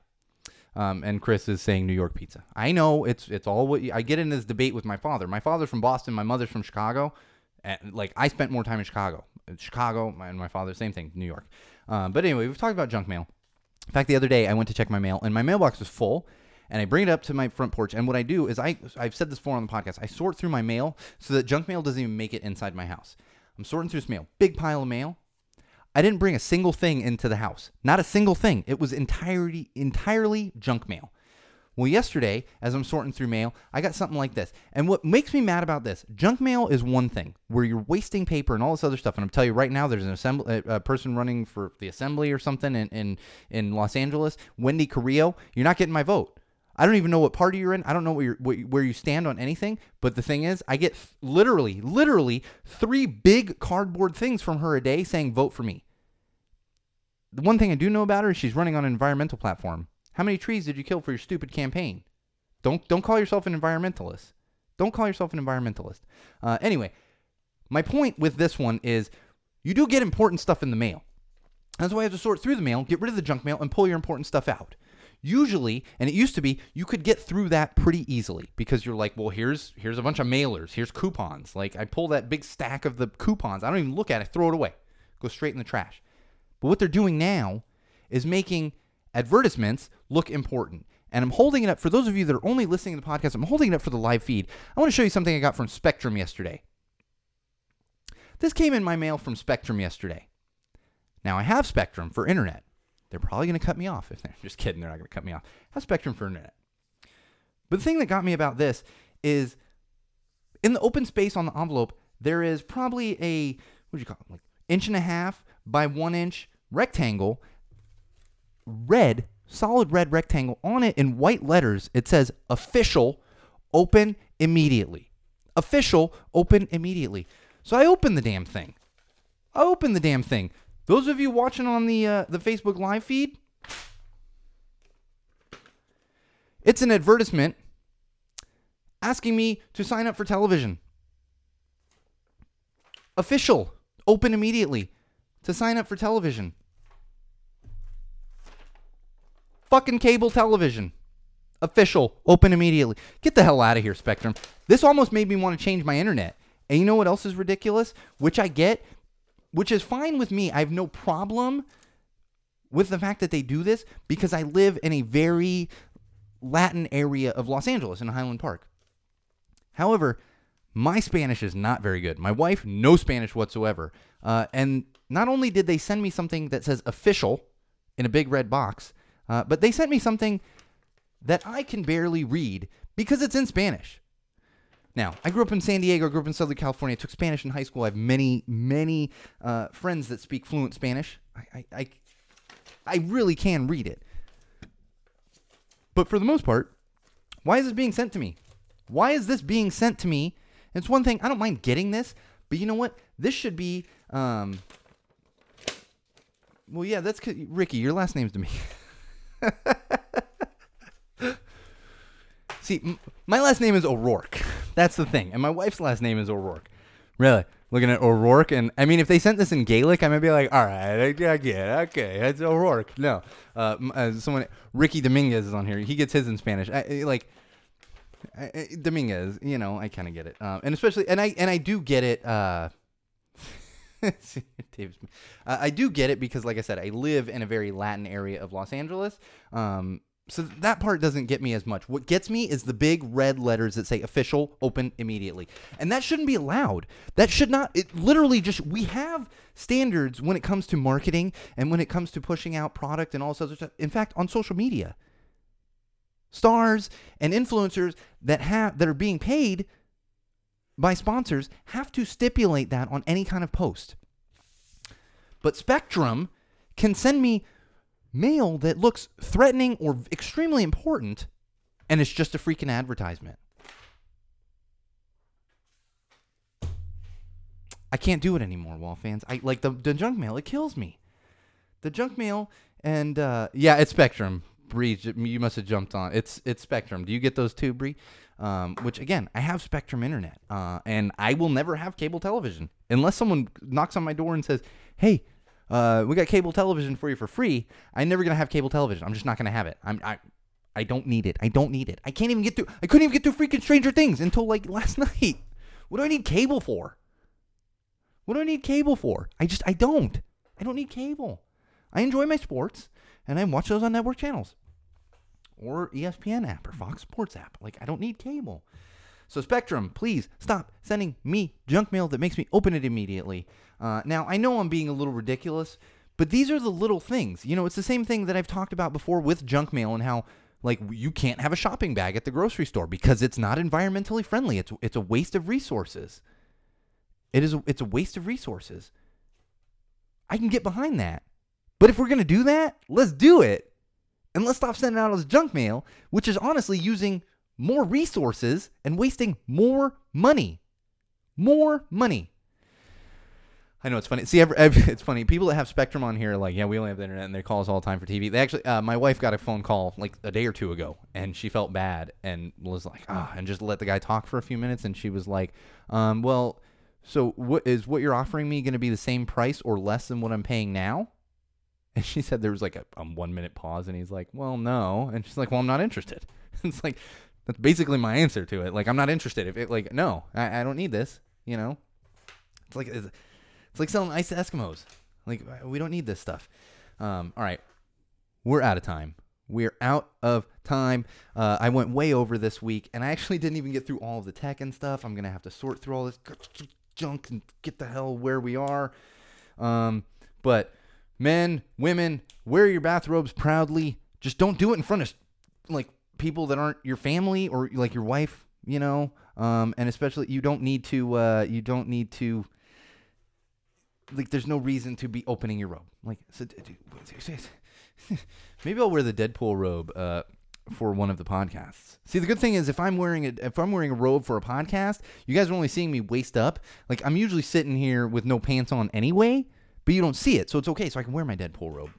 Um, and Chris is saying New York pizza. I know it's it's all what I get in this debate with my father. My father's from Boston. My mother's from Chicago. And like I spent more time in Chicago. Chicago, and my father, same thing, New York. Um, but anyway, we've talked about junk mail. In fact, the other day I went to check my mail, and my mailbox was full. And I bring it up to my front porch, and what I do is I I've said this before on the podcast. I sort through my mail so that junk mail doesn't even make it inside my house. I'm sorting through this mail, big pile of mail. I didn't bring a single thing into the house. Not a single thing. It was entirely entirely junk mail. Well, yesterday, as I'm sorting through mail, I got something like this. And what makes me mad about this, junk mail is one thing where you're wasting paper and all this other stuff. And I'm telling you right now, there's an assembly, a, uh, a person running for the assembly or something in, in, in Los Angeles, Wendy Carrillo. You're not getting my vote. I don't even know what party you're in. I don't know where, what, where you stand on anything. But the thing is, I get th- literally, literally three big cardboard things from her a day saying, vote for me. The one thing I do know about her is she's running on an environmental platform. How many trees did you kill for your stupid campaign? Don't don't call yourself an environmentalist. Don't call yourself an environmentalist. Uh, anyway, my point with this one is you do get important stuff in the mail. That's why you have to sort through the mail, get rid of the junk mail, and pull your important stuff out. Usually, and it used to be, you could get through that pretty easily because you're like, well, here's here's a bunch of mailers, here's coupons. Like I pull that big stack of the coupons, I don't even look at it, throw it away, go straight in the trash. But what they're doing now is making advertisements look important. And I'm holding it up for those of you that are only listening to the podcast. I'm holding it up for the live feed. I want to show you something I got from Spectrum yesterday. This came in my mail from Spectrum yesterday. Now I have Spectrum for internet. They're probably going to cut me off if they're just kidding. They're not going to cut me off. Have Spectrum for internet. But the thing that got me about this is in the open space on the envelope, there is probably a what do you call it, like inch and a half by one inch rectangle, red, solid red rectangle. On it in white letters, it says official, open immediately. Official, open immediately. So I open the damn thing. I open the damn thing. Those of you watching on the uh, the Facebook live feed, it's an advertisement asking me to sign up for television. Official, open immediately to sign up for television. Fucking cable television. Official, open immediately. Get the hell out of here, Spectrum. This almost made me want to change my internet. And you know what else is ridiculous? Which I get, which is fine with me. I have no problem with the fact that they do this because I live in a very Latin area of Los Angeles in Highland Park. However, my Spanish is not very good. My wife, no Spanish whatsoever. Uh, and not only did they send me something that says official in a big red box, uh, but they sent me something that I can barely read because it's in Spanish. Now, I grew up in San Diego, I grew up in Southern California, I took Spanish in high school. I have many, many uh, friends that speak fluent Spanish. I, I, I, I really can read it. But for the most part, why is this being sent to me? Why is this being sent to me? It's one thing, I don't mind getting this, but you know what? This should be. Um, well, yeah, that's Ricky. Your last name's to me. See, m- my last name is O'Rourke. That's the thing, and my wife's last name is O'Rourke. Really, looking at O'Rourke, and I mean, if they sent this in Gaelic, I might be like, all right, I, I get it. Okay, that's O'Rourke. No, uh, uh, someone, Ricky Dominguez is on here. He gets his in Spanish. I, like I, Dominguez, you know, I kind of get it, um, and especially, and I and I do get it. Uh, uh, I do get it because, like I said, I live in a very Latin area of Los Angeles. Um, so that part doesn't get me as much. What gets me is the big red letters that say official open immediately. And that shouldn't be allowed. That should not it literally just we have standards when it comes to marketing and when it comes to pushing out product and all this other stuff. In fact, on social media. Stars and influencers that have that are being paid by sponsors have to stipulate that on any kind of post. But Spectrum can send me mail that looks threatening or extremely important, and it's just a freaking advertisement. I can't do it anymore, Wall fans. I like the, the junk mail. It kills me. The junk mail and uh, yeah, it's Spectrum. Bree, you must have jumped on. It's it's Spectrum. Do you get those too, Bree? Um, which again, I have Spectrum internet, uh, and I will never have cable television unless someone knocks on my door and says, "Hey, uh, we got cable television for you for free." I'm never gonna have cable television. I'm just not gonna have it. I'm I. I don't need it. I don't need it. I can't even get through. I couldn't even get through freaking Stranger Things until like last night. What do I need cable for? What do I need cable for? I just I don't. I don't need cable. I enjoy my sports and I watch those on network channels or ESPN app or Fox Sports app. Like, I don't need cable. So, Spectrum, please stop sending me junk mail that makes me open it immediately. Uh, now, I know I'm being a little ridiculous, but these are the little things. You know, it's the same thing that I've talked about before with junk mail and how Like you can't have a shopping bag at the grocery store because it's not environmentally friendly. It's it's a waste of resources. It is it's a waste of resources. I can get behind that. But if we're going to do that, let's do it. And let's stop sending out all this junk mail, which is honestly using more resources and wasting more money. More money. I know it's funny. See, every, every, it's funny. People that have Spectrum on here are like, yeah, we only have the internet, and they call us all the time for TV. They actually, uh, my wife got a phone call like a day or two ago, and she felt bad and was like, ah, and just let the guy talk for a few minutes, and she was like, um, well, so what is what you're offering me going to be the same price or less than what I'm paying now? And she said there was like a, a one minute pause, and he's like, well, no, and she's like, well, I'm not interested. it's like that's basically my answer to it. Like, I'm not interested. If it like, no, I, I don't need this. You know, it's like. It's, it's like selling ice to Eskimos. Like we don't need this stuff. Um, all right, we're out of time. We're out of time. Uh, I went way over this week, and I actually didn't even get through all of the tech and stuff. I'm gonna have to sort through all this junk and get the hell where we are. Um, but men, women, wear your bathrobes proudly. Just don't do it in front of like people that aren't your family or like your wife. You know, um, and especially you don't need to. Uh, you don't need to like there's no reason to be opening your robe. Like so, maybe I'll wear the Deadpool robe uh, for one of the podcasts. See, the good thing is if I'm wearing a if I'm wearing a robe for a podcast, you guys are only seeing me waist up. Like I'm usually sitting here with no pants on anyway, but you don't see it, so it's okay. So I can wear my Deadpool robe.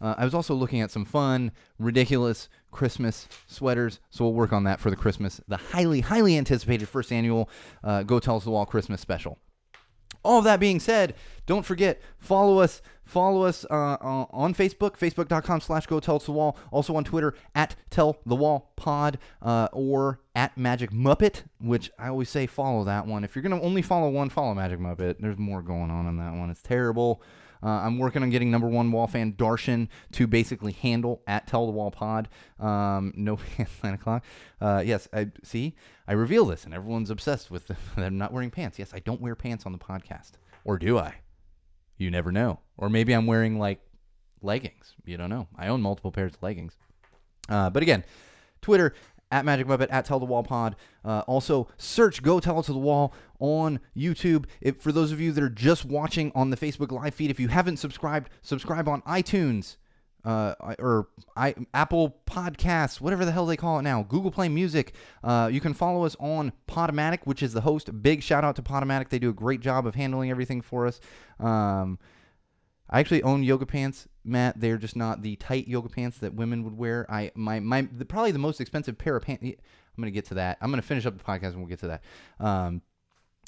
Uh, I was also looking at some fun, ridiculous Christmas sweaters, so we'll work on that for the Christmas, the highly, highly anticipated first annual uh, Go Tell the Wall Christmas special all of that being said, don't forget, follow us. Follow us uh, uh, on Facebook, facebook.com slash go tell the wall. Also on Twitter, at tell the wall pod uh, or at magic muppet, which I always say follow that one. If you're going to only follow one, follow magic muppet. There's more going on in that one. It's terrible. Uh, I'm working on getting number one wall fan Darshan to basically handle at Tell the Wall Pod. Um, no pants, nine o'clock. Uh, yes, I see. I reveal this, and everyone's obsessed with them not wearing pants. Yes, I don't wear pants on the podcast, or do I? You never know. Or maybe I'm wearing like leggings. You don't know. I own multiple pairs of leggings. Uh, but again, Twitter at Magic Muppet, at Tell the Wall Pod. Uh, also, search Go Tell It to the Wall on YouTube. If, for those of you that are just watching on the Facebook live feed, if you haven't subscribed, subscribe on iTunes uh, or I, Apple Podcasts, whatever the hell they call it now, Google Play Music. Uh, you can follow us on Podomatic, which is the host. Big shout out to Podomatic. They do a great job of handling everything for us. Um, I actually own yoga pants, Matt. They're just not the tight yoga pants that women would wear. I my my the, probably the most expensive pair of pants. I'm gonna get to that. I'm gonna finish up the podcast and we'll get to that. Um,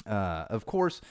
uh, of course,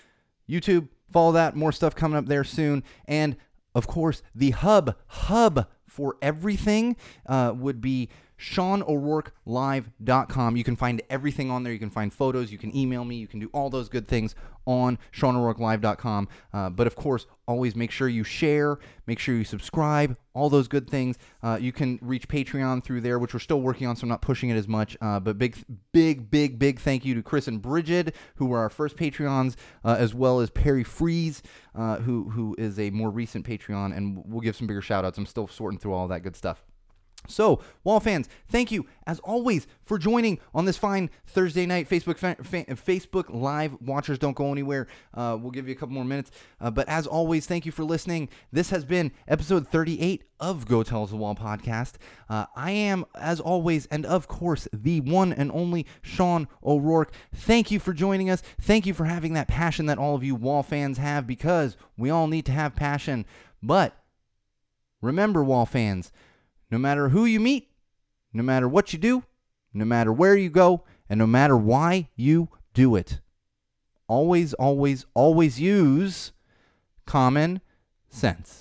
YouTube. Follow that. More stuff coming up there soon. And of course, the hub hub for everything uh, would be SeanO'RourkeLive.com. You can find everything on there. You can find photos. You can email me. You can do all those good things on SeanO'RourkeLive.com. Uh, but of course, always make sure you share, make sure you subscribe, all those good things. Uh, you can reach Patreon through there, which we're still working on, so I'm not pushing it as much. Uh, but big, big, big, big thank you to Chris and Bridget, who were our first Patreons, uh, as well as Perry Freeze, uh, who who is a more recent Patreon, and we'll give some bigger shout outs. I'm still sorting through all that good stuff. So, Wall fans, thank you as always for joining on this fine Thursday night. Facebook fa- fa- Facebook Live watchers don't go anywhere. Uh, we'll give you a couple more minutes, uh, but as always, thank you for listening. This has been episode 38 of Go Tell the Wall podcast. Uh, I am, as always, and of course, the one and only Sean O'Rourke. Thank you for joining us. Thank you for having that passion that all of you Wall fans have, because we all need to have passion. But remember, Wall fans no matter who you meet, no matter what you do, no matter where you go, and no matter why you do it. Always, always, always use common sense.